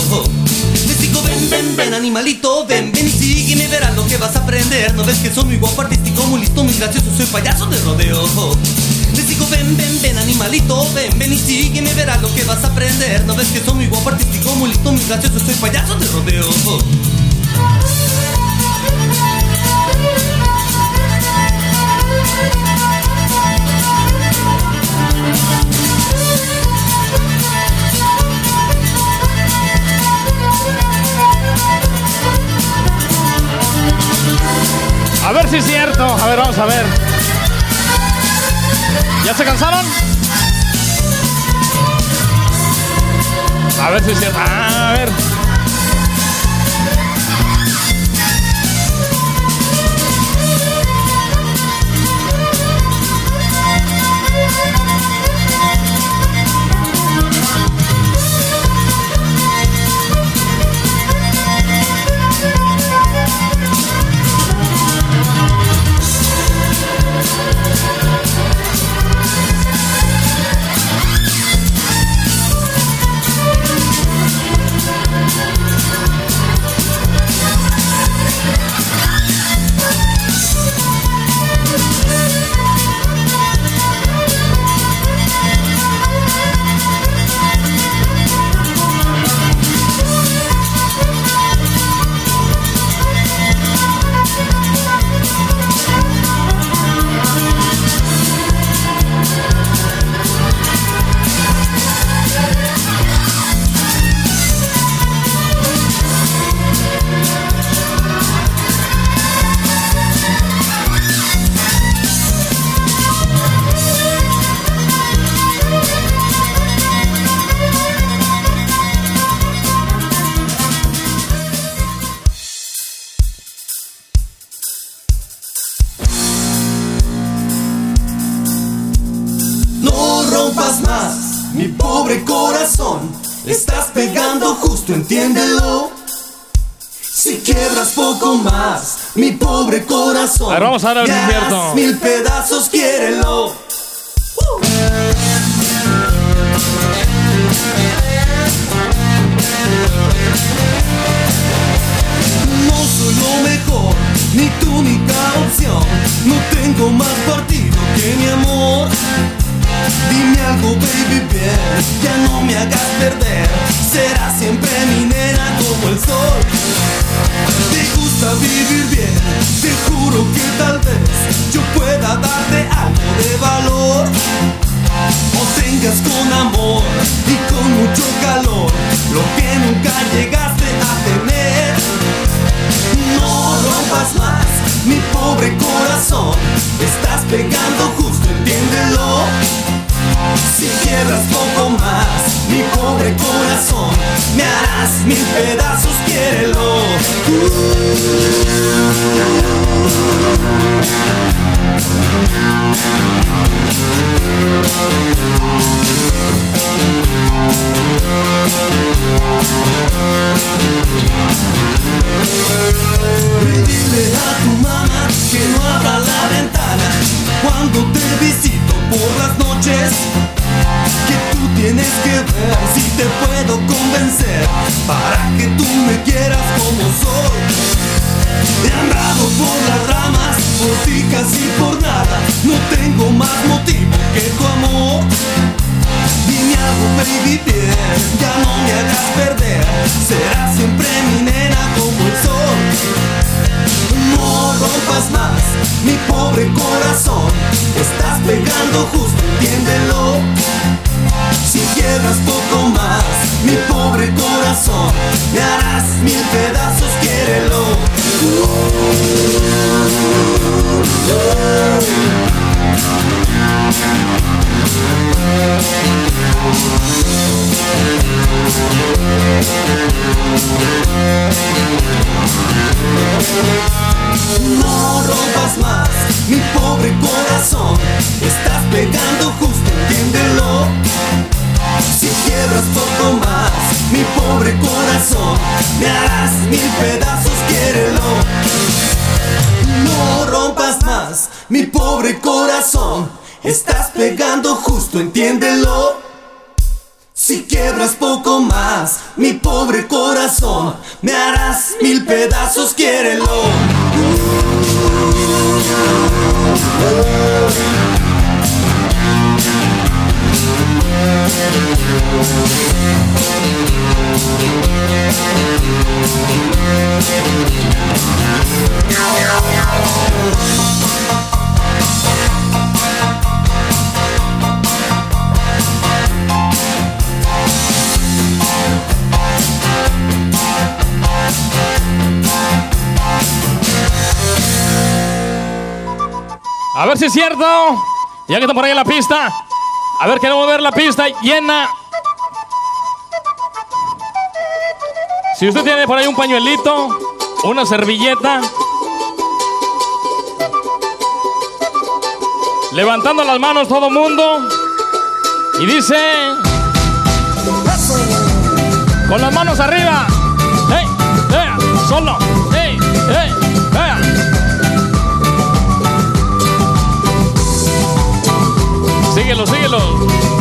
Les digo ven, ven, ven animalito Ven, ven y sígueme, verás lo que vas a aprender. No ves que soy muy guapo, artístico, muy listo, muy gracioso Soy payaso de rodeo les digo ven, ven, ven animalito Ven, ven y sígueme, verás lo que vas a aprender No ves que soy muy guapo, artístico, muy listo, muy gracioso Soy payaso de rodeo A ver si es cierto. A ver, vamos a ver. ¿Ya se cansaron? A ver si es. Ah, a ver. Corazón. A ver, vamos a dar. Mil pedazos, quiérelo. más, mi pobre corazón, me harás mil pedazos, quiérelo. A ver si es cierto. Ya que está por ahí la pista. A ver, queremos ver la pista llena. Si usted tiene por ahí un pañuelito, una servilleta. Levantando las manos todo mundo. Y dice... Con las manos arriba solo. ¡Ey, ey, ey! Síguelo, síguelo.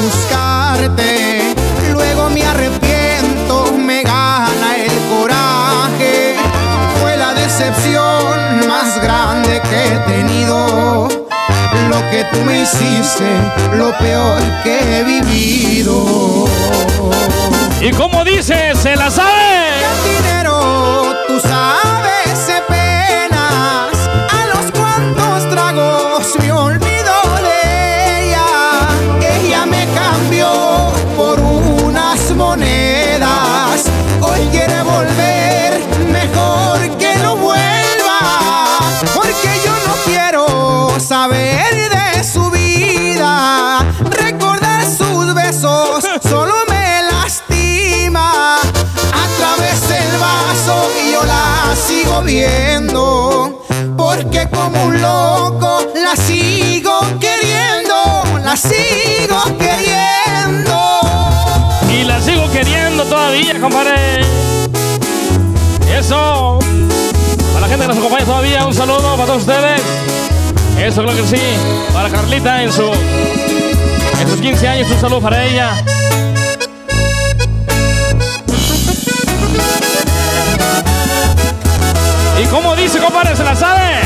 Buscarte, luego me arrepiento, me gana el coraje. Fue la decepción más grande que he tenido. Lo que tú me hiciste, lo peor que he vivido. Y como dice, se la sabe. El dinero, tú sabes la sigo viendo. Porque como un loco la sigo queriendo. La sigo queriendo. Y la sigo queriendo todavía, compadre. Eso. Para la gente que nos acompaña todavía, un saludo para todos ustedes. Eso, creo que sí. Para Carlita en su. En sus 15 años, un saludo para ella. Y como dice, compadre, se la sabe.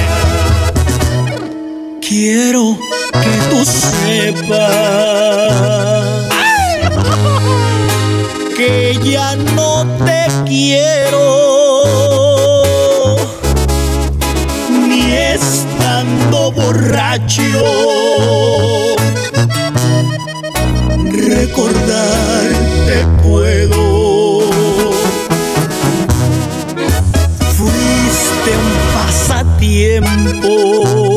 Quiero que tú sepas que ya no te quiero ni estando borracho. depois.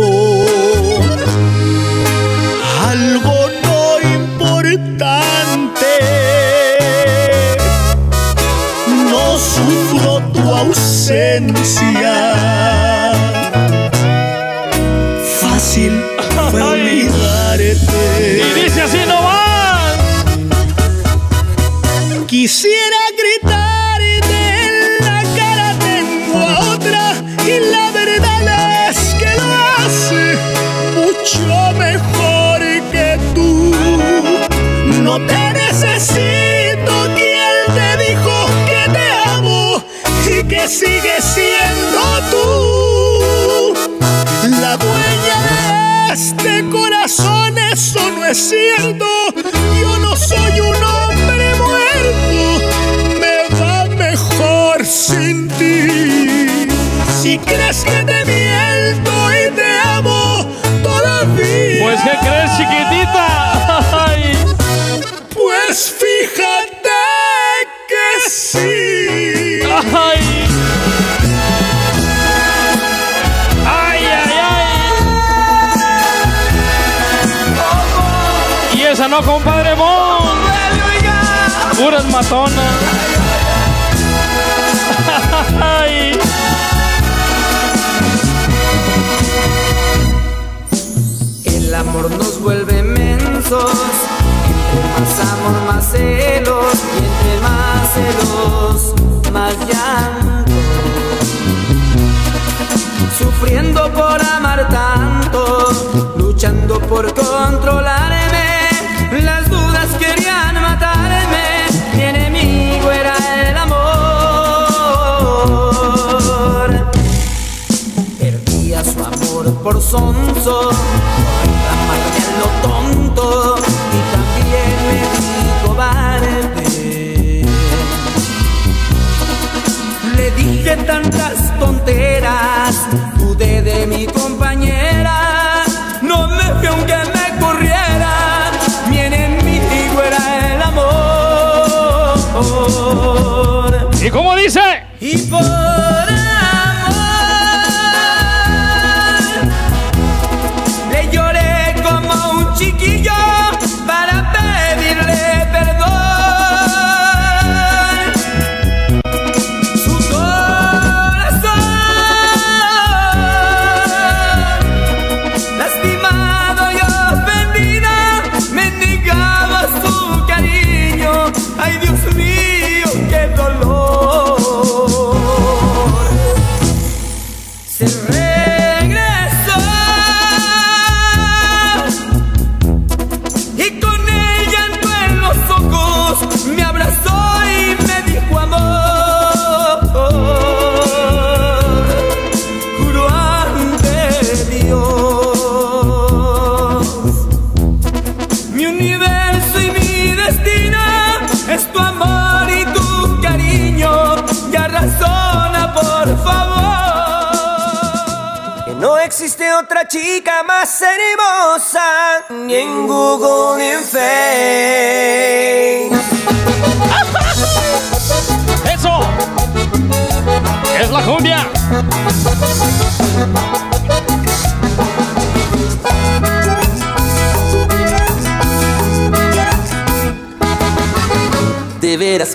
Este corazón. Eso no es cierto. Yo no soy un hombre muerto. Me va mejor sin ti. Si crees que te miento y te amo todavía. Pues, ¿qué crees, chiquitita? Compadre Mon. Puras matonas. Ay. El amor nos vuelve mensos. Entre más amor, más celos. Y entre más celos, más llanto. Sufriendo por amar tanto. Luchando por controlarme. Las dudas querían matarme, mi enemigo era el amor. Perdía su amor por sonso, por lo tonto, y también me di cobarde. Le dije tantas tonteras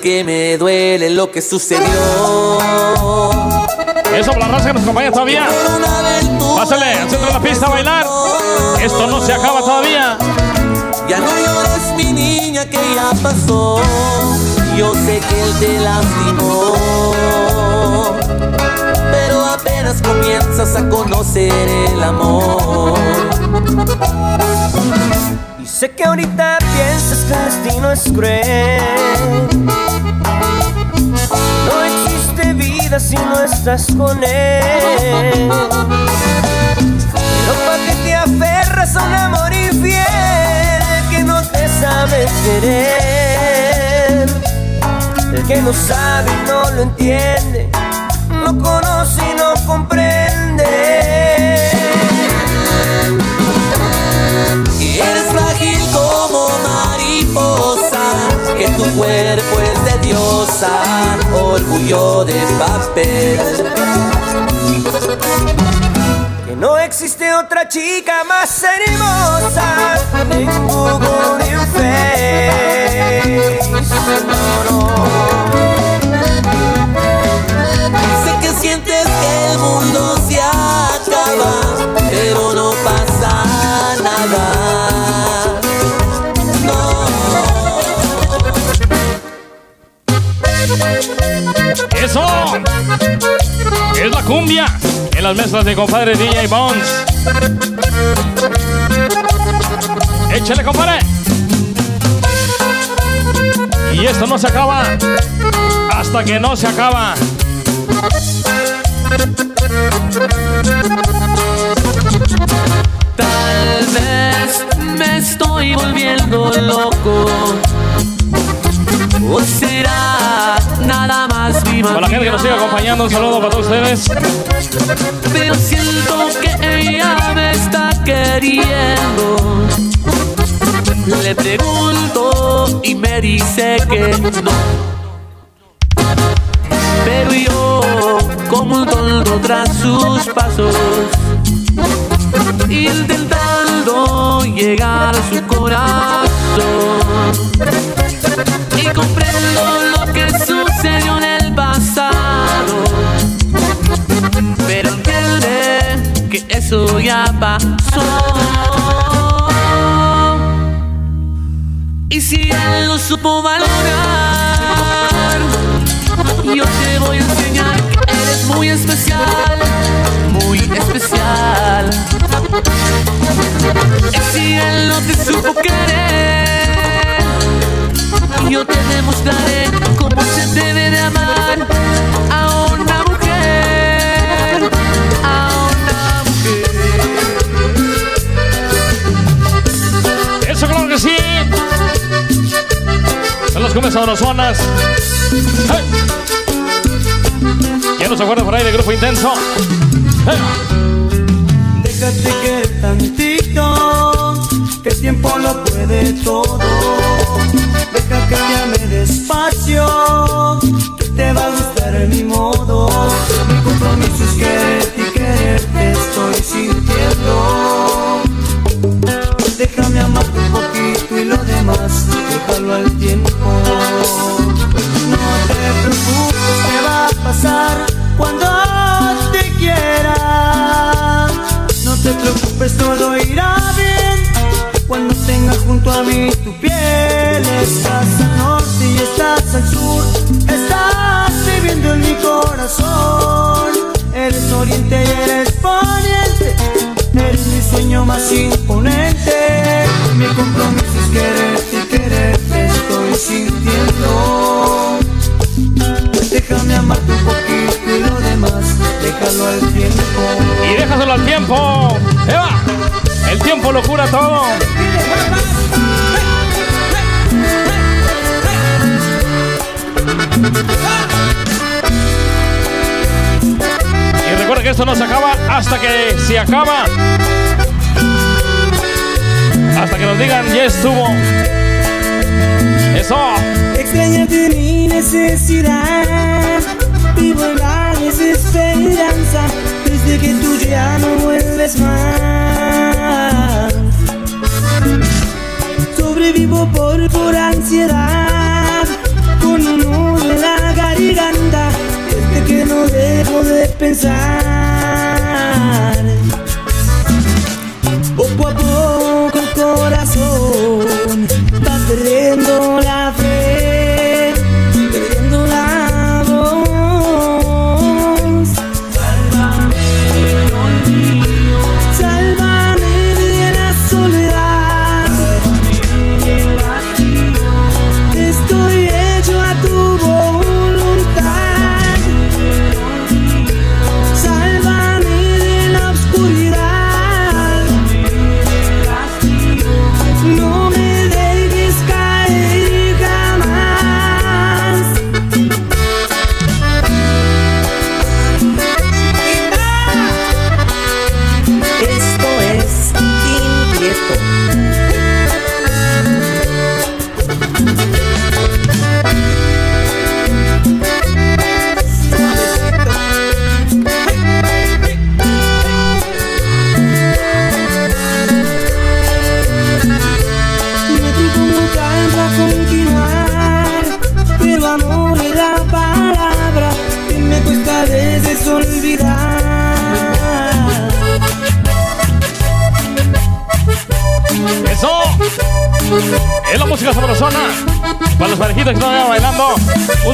que me duele lo que sucedió. Eso por la raza que nos acompaña todavía. Pásale al centro de la pista a bailar. Esto no se acaba todavía. Ya no llores, mi niña, que ya pasó. Yo sé que él te lastimó. Pero apenas comienzas a conocer el amor. Y sé que ahorita piensas que el destino es cruel. No existe vida si no estás con él. Pero pa' que te aferras a un amor infiel que no te sabe querer. El que no sabe y no lo entiende, no conoce y no comprende. Y eres frágil como mariposa, que tu cuerpo es orgullo de papel. Que no existe otra chica más hermosa en Google ni Face. No. Sé que sientes que el mundo se acaba, pero no pasa nada. Es la cumbia en las mezclas de compadre DJ Bones. Échale, compadre. Y esto no se acaba hasta que no se acaba. Tal vez me estoy volviendo loco. ¿O será nada más Para la gente que nos sigue acompañando, un saludo para todos ustedes. Pero siento que ella me está queriendo. Le pregunto y me dice que no. Pero yo, como un tonto tras sus pasos, pasó. Y si él lo supo valorar, yo te voy a enseñar que eres muy especial, muy especial. Y si él no te supo querer, yo te demostraré cómo se debe de amar a una mujer, Sabrosas. ¡Hey! ¿Quién nos acuerda por ahí de Grupo Intenso? ¡Hey! Déjate que tantito, que el tiempo lo puede todo. Deja que te ame despacio, que te va a gustar mi modo. Mi compromiso es quererte demás, déjalo al tiempo. No te preocupes, te va a pasar cuando te quiera. No te preocupes, todo irá bien. Cuando tengas junto a mí tu piel, estás al norte y estás al sur. Estás viviendo en mi corazón. eres oriente y eres poniente. Eres mi sueño más imponente. Mi compromiso es quererte y quererte estoy sintiendo. Déjame amarte un poquito y lo demás, déjalo al tiempo. Y déjaselo al tiempo. Eva, el tiempo lo cura todo. Y recuerda que esto no se acaba hasta que se acaba. Hasta que nos digan, ya estuvo. Eso. Extrañarte mi necesidad, vivo la desesperanza desde que tú ya no vuelves más. Sobrevivo por, por ansiedad, con un nudo en la garganta, desde que no dejo de pensar.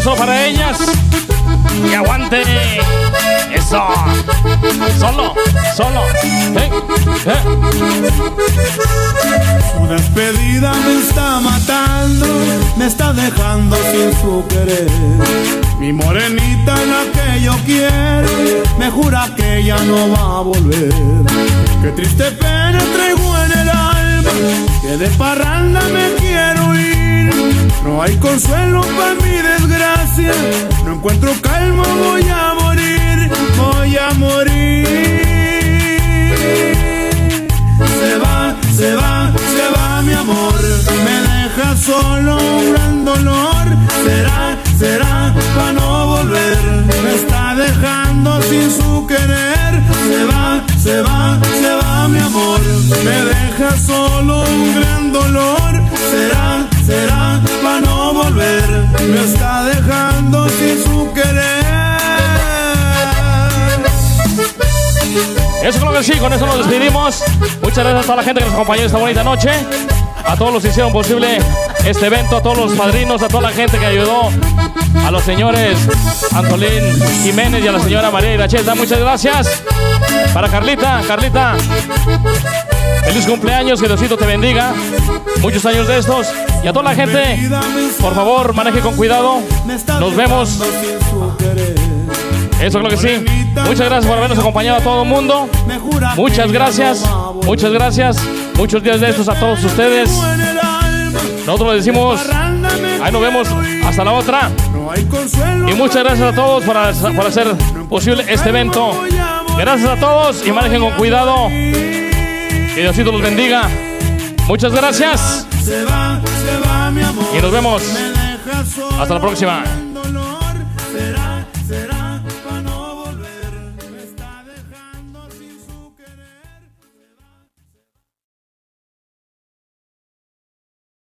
Solo para ellas. Y aguante. Eso. Solo. Solo. Su despedida me está matando, me está dejando sin su querer. Mi morenita, la que yo quiero, me jura que ya no va a volver. Qué triste pena traigo en el alma, que de me quiero. No hay consuelo para mi desgracia, no encuentro calma, voy a morir, voy a morir. Se va, se va, se va mi amor. Me deja solo un gran dolor. Será, será para no volver. Me está dejando sin su querer. Se va, se va, se va mi amor. Me deja solo un gran dolor. Será, será volver. Me está dejando sin su querer. Eso creo que sí, con eso nos despedimos. Muchas gracias a toda la gente que nos acompañó esta bonita noche. A todos los que hicieron posible este evento, a todos los padrinos, a toda la gente que ayudó, a los señores Antolín Jiménez y a la señora María Iracheta. Muchas gracias. Para Carlita, Carlita. Feliz cumpleaños, que Diosito te bendiga. Muchos años de estos. Y a toda la gente, por favor, maneje con cuidado. Nos vemos. Eso creo que sí. Muchas gracias por habernos acompañado a todo el mundo. Muchas gracias. Muchas gracias. Muchos días de estos a todos ustedes. Nosotros les decimos, ahí nos vemos. Hasta la otra. Y muchas gracias a todos por, por hacer posible este evento. Gracias a todos y manejen con cuidado. Que Diosito los bendiga. Muchas gracias. Y nos vemos. Hasta la próxima.